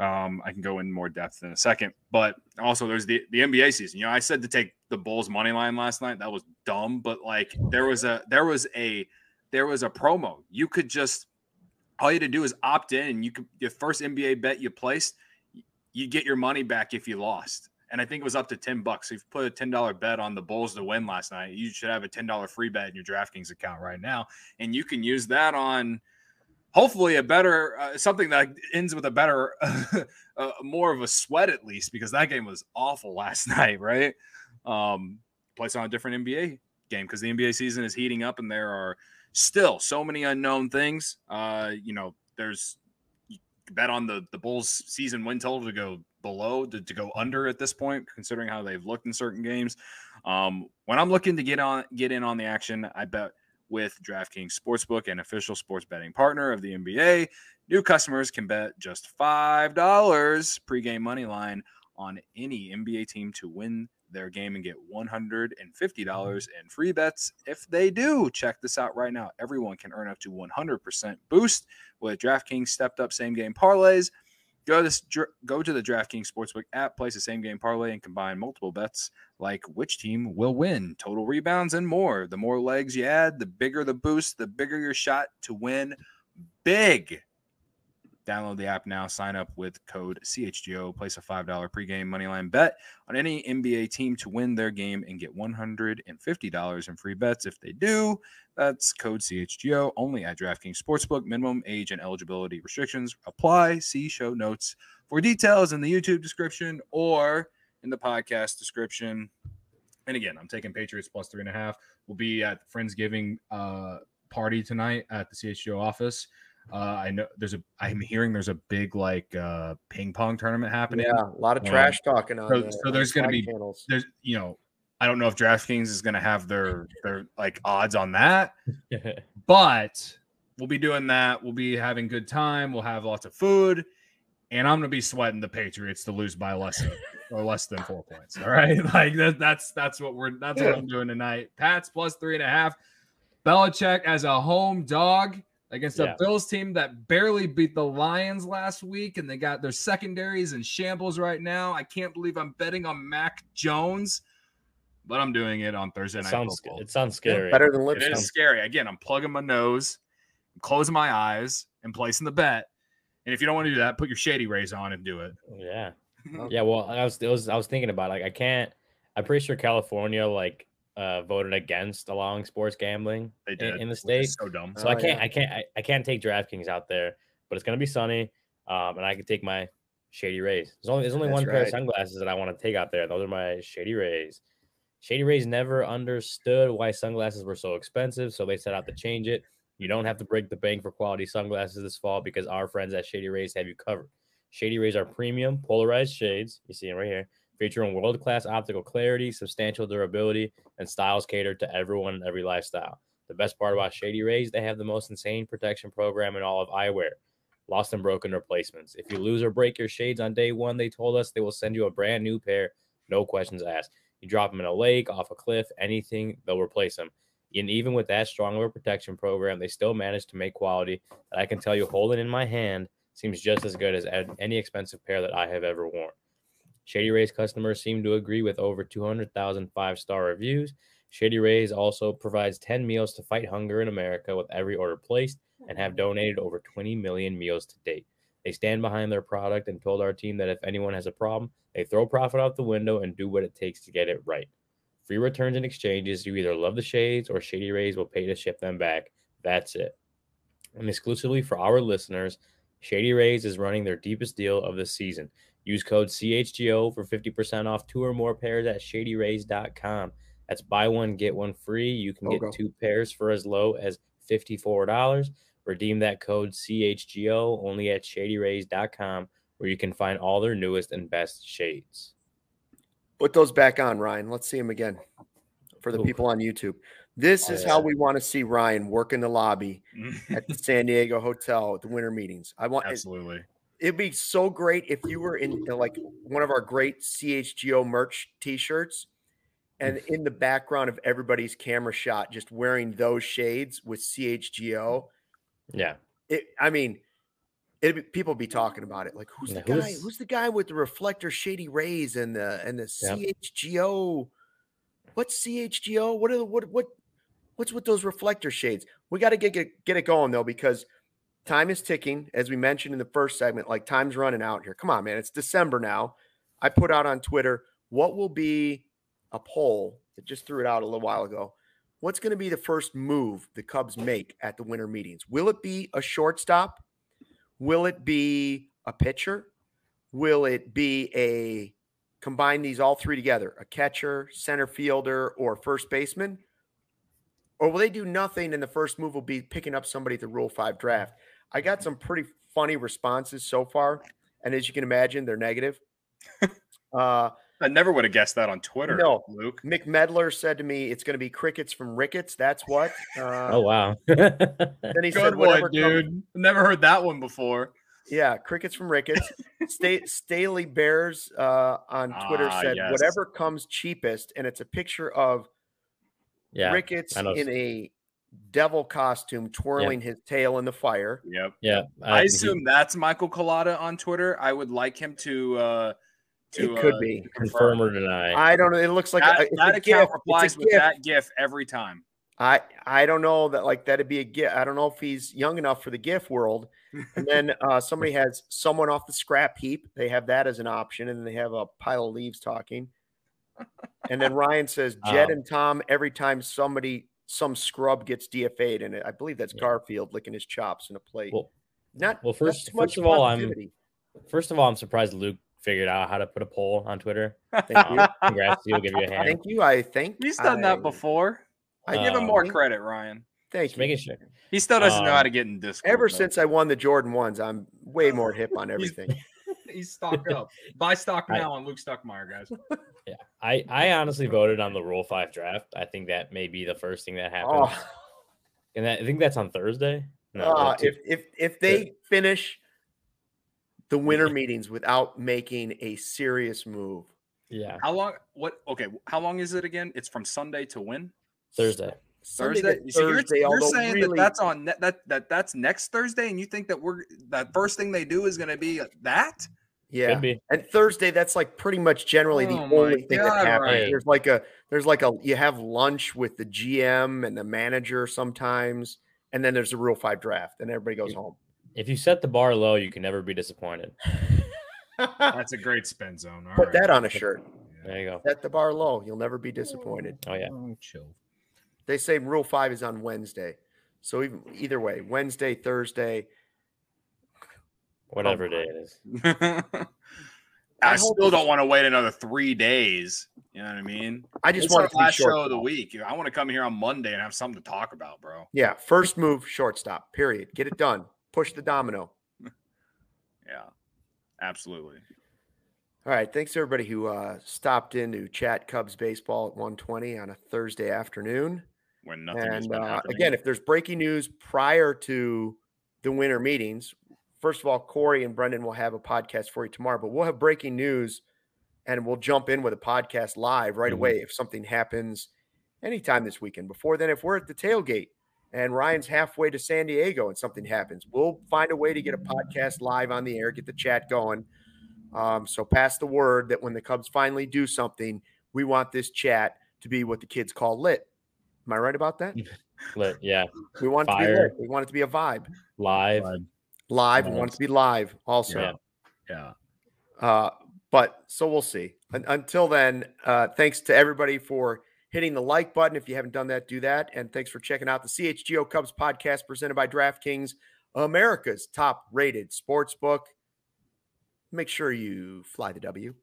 Um, I can go in more depth in a second, but also there's the the NBA season. You know, I said to take the Bulls money line last night. That was dumb, but like there was a there was a there was a promo. You could just all you had to do is opt in, you could your first NBA bet you placed, you get your money back if you lost and I think it was up to 10 bucks. If you put a $10 bet on the Bulls to win last night, you should have a $10 free bet in your DraftKings account right now. And you can use that on hopefully a better, uh, something that ends with a better, <laughs> uh, more of a sweat at least, because that game was awful last <laughs> night, right? Um, place on a different NBA game because the NBA season is heating up and there are still so many unknown things. Uh, you know, there's bet on the the Bulls season win total to go below to, to go under at this point, considering how they've looked in certain games. Um, when I'm looking to get on get in on the action, I bet with DraftKings Sportsbook, an official sports betting partner of the NBA. New customers can bet just five dollars pregame money line on any NBA team to win their game and get $150 mm-hmm. in free bets if they do. Check this out right now. Everyone can earn up to 100% boost with DraftKings stepped up same game parlays. Go to, this, go to the DraftKings Sportsbook app, place a same game parlay, and combine multiple bets like which team will win, total rebounds, and more. The more legs you add, the bigger the boost, the bigger your shot to win big. Download the app now. Sign up with code CHGO. Place a $5 pregame moneyline bet on any NBA team to win their game and get $150 in free bets. If they do, that's code CHGO only at DraftKings Sportsbook. Minimum age and eligibility restrictions apply. See show notes for details in the YouTube description or in the podcast description. And again, I'm taking Patriots plus three and a half. We'll be at the Friendsgiving uh, party tonight at the CHGO office. Uh, I know there's a. I'm hearing there's a big like uh, ping pong tournament happening. Yeah, a lot of trash um, talking on. So, the, so there's going to be channels. there's you know I don't know if DraftKings is going to have their their like odds on that, <laughs> but we'll be doing that. We'll be having good time. We'll have lots of food, and I'm going to be sweating the Patriots to lose by less than or less than four points. All right, <laughs> like that, that's that's what we're that's what I'm doing tonight. Pats plus three and a half. Belichick as a home dog against a yeah. Bills team that barely beat the Lions last week, and they got their secondaries in shambles right now. I can't believe I'm betting on Mac Jones, but I'm doing it on Thursday night. Sounds football. it sounds scary. Better than Lipscomb. It is scary. Again, I'm plugging my nose, I'm closing my eyes, and placing the bet. And if you don't want to do that, put your shady rays on and do it. Yeah, oh. yeah. Well, I was, was I was thinking about like I can't. I'm pretty sure California like uh, voted against allowing sports gambling in, in, the state. So dumb. So oh, I can't, yeah. I can't, I, I, can't take DraftKings out there. But it's gonna be sunny, um, and I can take my Shady Rays. There's only there's only That's one right. pair of sunglasses that I want to take out there. Those are my Shady Rays. Shady Rays never understood why sunglasses were so expensive, so they set out to change it. You don't have to break the bank for quality sunglasses this fall because our friends at Shady Rays have you covered. Shady Rays are premium polarized shades. You see them right here, featuring world class optical clarity, substantial durability, and styles catered to everyone and every lifestyle. The best part about Shady Rays, they have the most insane protection program in all of eyewear. Lost and broken replacements. If you lose or break your shades on day one, they told us they will send you a brand new pair, no questions asked. You drop them in a lake, off a cliff, anything, they'll replace them. And even with that strong of a protection program, they still manage to make quality that I can tell you holding in my hand seems just as good as any expensive pair that I have ever worn. Shady Rays customers seem to agree with over 200,000 five star reviews Shady Rays also provides 10 meals to fight hunger in America with every order placed and have donated over 20 million meals to date. They stand behind their product and told our team that if anyone has a problem, they throw profit out the window and do what it takes to get it right. Free returns and exchanges. You either love the shades or Shady Rays will pay to ship them back. That's it. And exclusively for our listeners, Shady Rays is running their deepest deal of the season. Use code CHGO for 50% off two or more pairs at shadyrays.com. That's buy one, get one free. You can get two pairs for as low as $54. Redeem that code CHGO only at shadyrays.com where you can find all their newest and best shades. Put those back on, Ryan. Let's see them again for the Ooh. people on YouTube. This is how we want to see Ryan work in the lobby <laughs> at the San Diego Hotel at the winter meetings. I want absolutely. It, it'd be so great if you were in uh, like one of our great CHGO merch T-shirts and in the background of everybody's camera shot, just wearing those shades with CHGO. Yeah. It, I mean, it people be talking about it. Like, who's yeah, the guy? Who's, who's, the guy with the reflector shady rays and the and the yep. CHGO? What's CHGO? What are the, what what what's with those reflector shades? We got to get, get get it going though because time is ticking, as we mentioned in the first segment. Like time's running out here. Come on, man! It's December now. I put out on Twitter what will be a poll that just threw it out a little while ago. What's going to be the first move the Cubs make at the winter meetings? Will it be a shortstop? Will it be a pitcher? Will it be a combine these all three together, a catcher, center fielder, or first baseman? Or will they do nothing and the first move will be picking up somebody at the Rule 5 draft? I got some pretty funny responses so far. And as you can imagine, they're negative. <laughs> uh, I never would have guessed that on Twitter. No, Luke. Mick Medler said to me, "It's going to be crickets from Ricketts." That's what. Uh, oh wow. <laughs> then he Good said, one, dude. Comes, never heard that one before. Yeah, crickets from Ricketts. Stay, <laughs> Staley Bears uh, on Twitter ah, said, yes. "Whatever comes cheapest," and it's a picture of yeah, Ricketts in a devil costume, twirling yep. his tail in the fire. Yep. Yeah. I assume he, that's Michael Collada on Twitter. I would like him to. Uh, to, it could uh, be confirm or deny. I don't know. It looks like that, a, that account replies with that GIF every time. I I don't know that like that'd be a GIF. I don't know if he's young enough for the GIF world. <laughs> And then uh, somebody has someone off the scrap heap. They have that as an option, and they have a pile of leaves talking. And then Ryan says <laughs> Jed um, and Tom every time somebody some scrub gets DFA'd, and I believe that's yeah. Garfield licking his chops in a plate. Well, not well. First, first of all, I'm first of all I'm surprised Luke figured out how to put a poll on Twitter. <laughs> Thank you. Congrats. He'll give you a hand. Thank you. I think he's done I, that before. I give him more credit, Ryan. Thank Just you. Making sure. He still doesn't um, know how to get in Discord. Ever though. since I won the Jordan ones, I'm way more hip on <laughs> everything. He's, he's stocked up. <laughs> Buy stock now I, on Luke Stuckmeyer, guys. <laughs> Yeah, I I honestly voted on the Rule Five draft. I think that may be the first thing that happens. Oh. <laughs> And that, I think that's on Thursday. No, uh, if if if they finish the winter meetings without making a serious move. Yeah. How long? What? Okay. How long is it again? It's from Sunday to when? Thursday. Thursday. Thursday you're, you're saying really... that that's on ne- that that that's next Thursday, and you think that we're that first thing they do is going to be that? Yeah, and Thursday that's like pretty much generally oh the only thing God, that happens. Right. There's like a there's like a you have lunch with the GM and the manager sometimes, and then there's a Rule Five draft, and everybody goes home. If you set the bar low, you can never be disappointed. <laughs> That's a great spin zone. All Put right. that on a shirt. There you go. Set the bar low. You'll never be disappointed. Oh yeah. Oh, chill. They say rule five is on Wednesday. So even either way, Wednesday, Thursday, whatever oh, day it is. <laughs> I, I still don't want to wait another three days. You know what I mean? I just want to last show of the week. I want to come here on Monday and have something to talk about, bro. Yeah, first move, shortstop. Period. Get it done push the domino. <laughs> yeah. Absolutely. All right. Thanks everybody who uh, stopped in to chat Cubs baseball at 120 on a Thursday afternoon. When nothing and uh, again, if there's breaking news prior to the winter meetings, first of all, Corey and Brendan will have a podcast for you tomorrow, but we'll have breaking news and we'll jump in with a podcast live right mm-hmm. away if something happens anytime this weekend. Before then, if we're at the tailgate and Ryan's halfway to San Diego and something happens, we'll find a way to get a podcast live on the air, get the chat going. Um, so pass the word that when the Cubs finally do something, we want this chat to be what the kids call lit. Am I right about that? <laughs> lit, yeah. We want Fire. it to be lit. We want it to be a vibe. Live. Live. We want to be live also. Yeah. yeah. Uh, but so we'll see. And, until then, uh, thanks to everybody for hitting the like button. If you haven't done that, do that. And thanks for checking out the CHGO Cubs podcast presented by DraftKings, America's top rated sports book make sure you fly the W.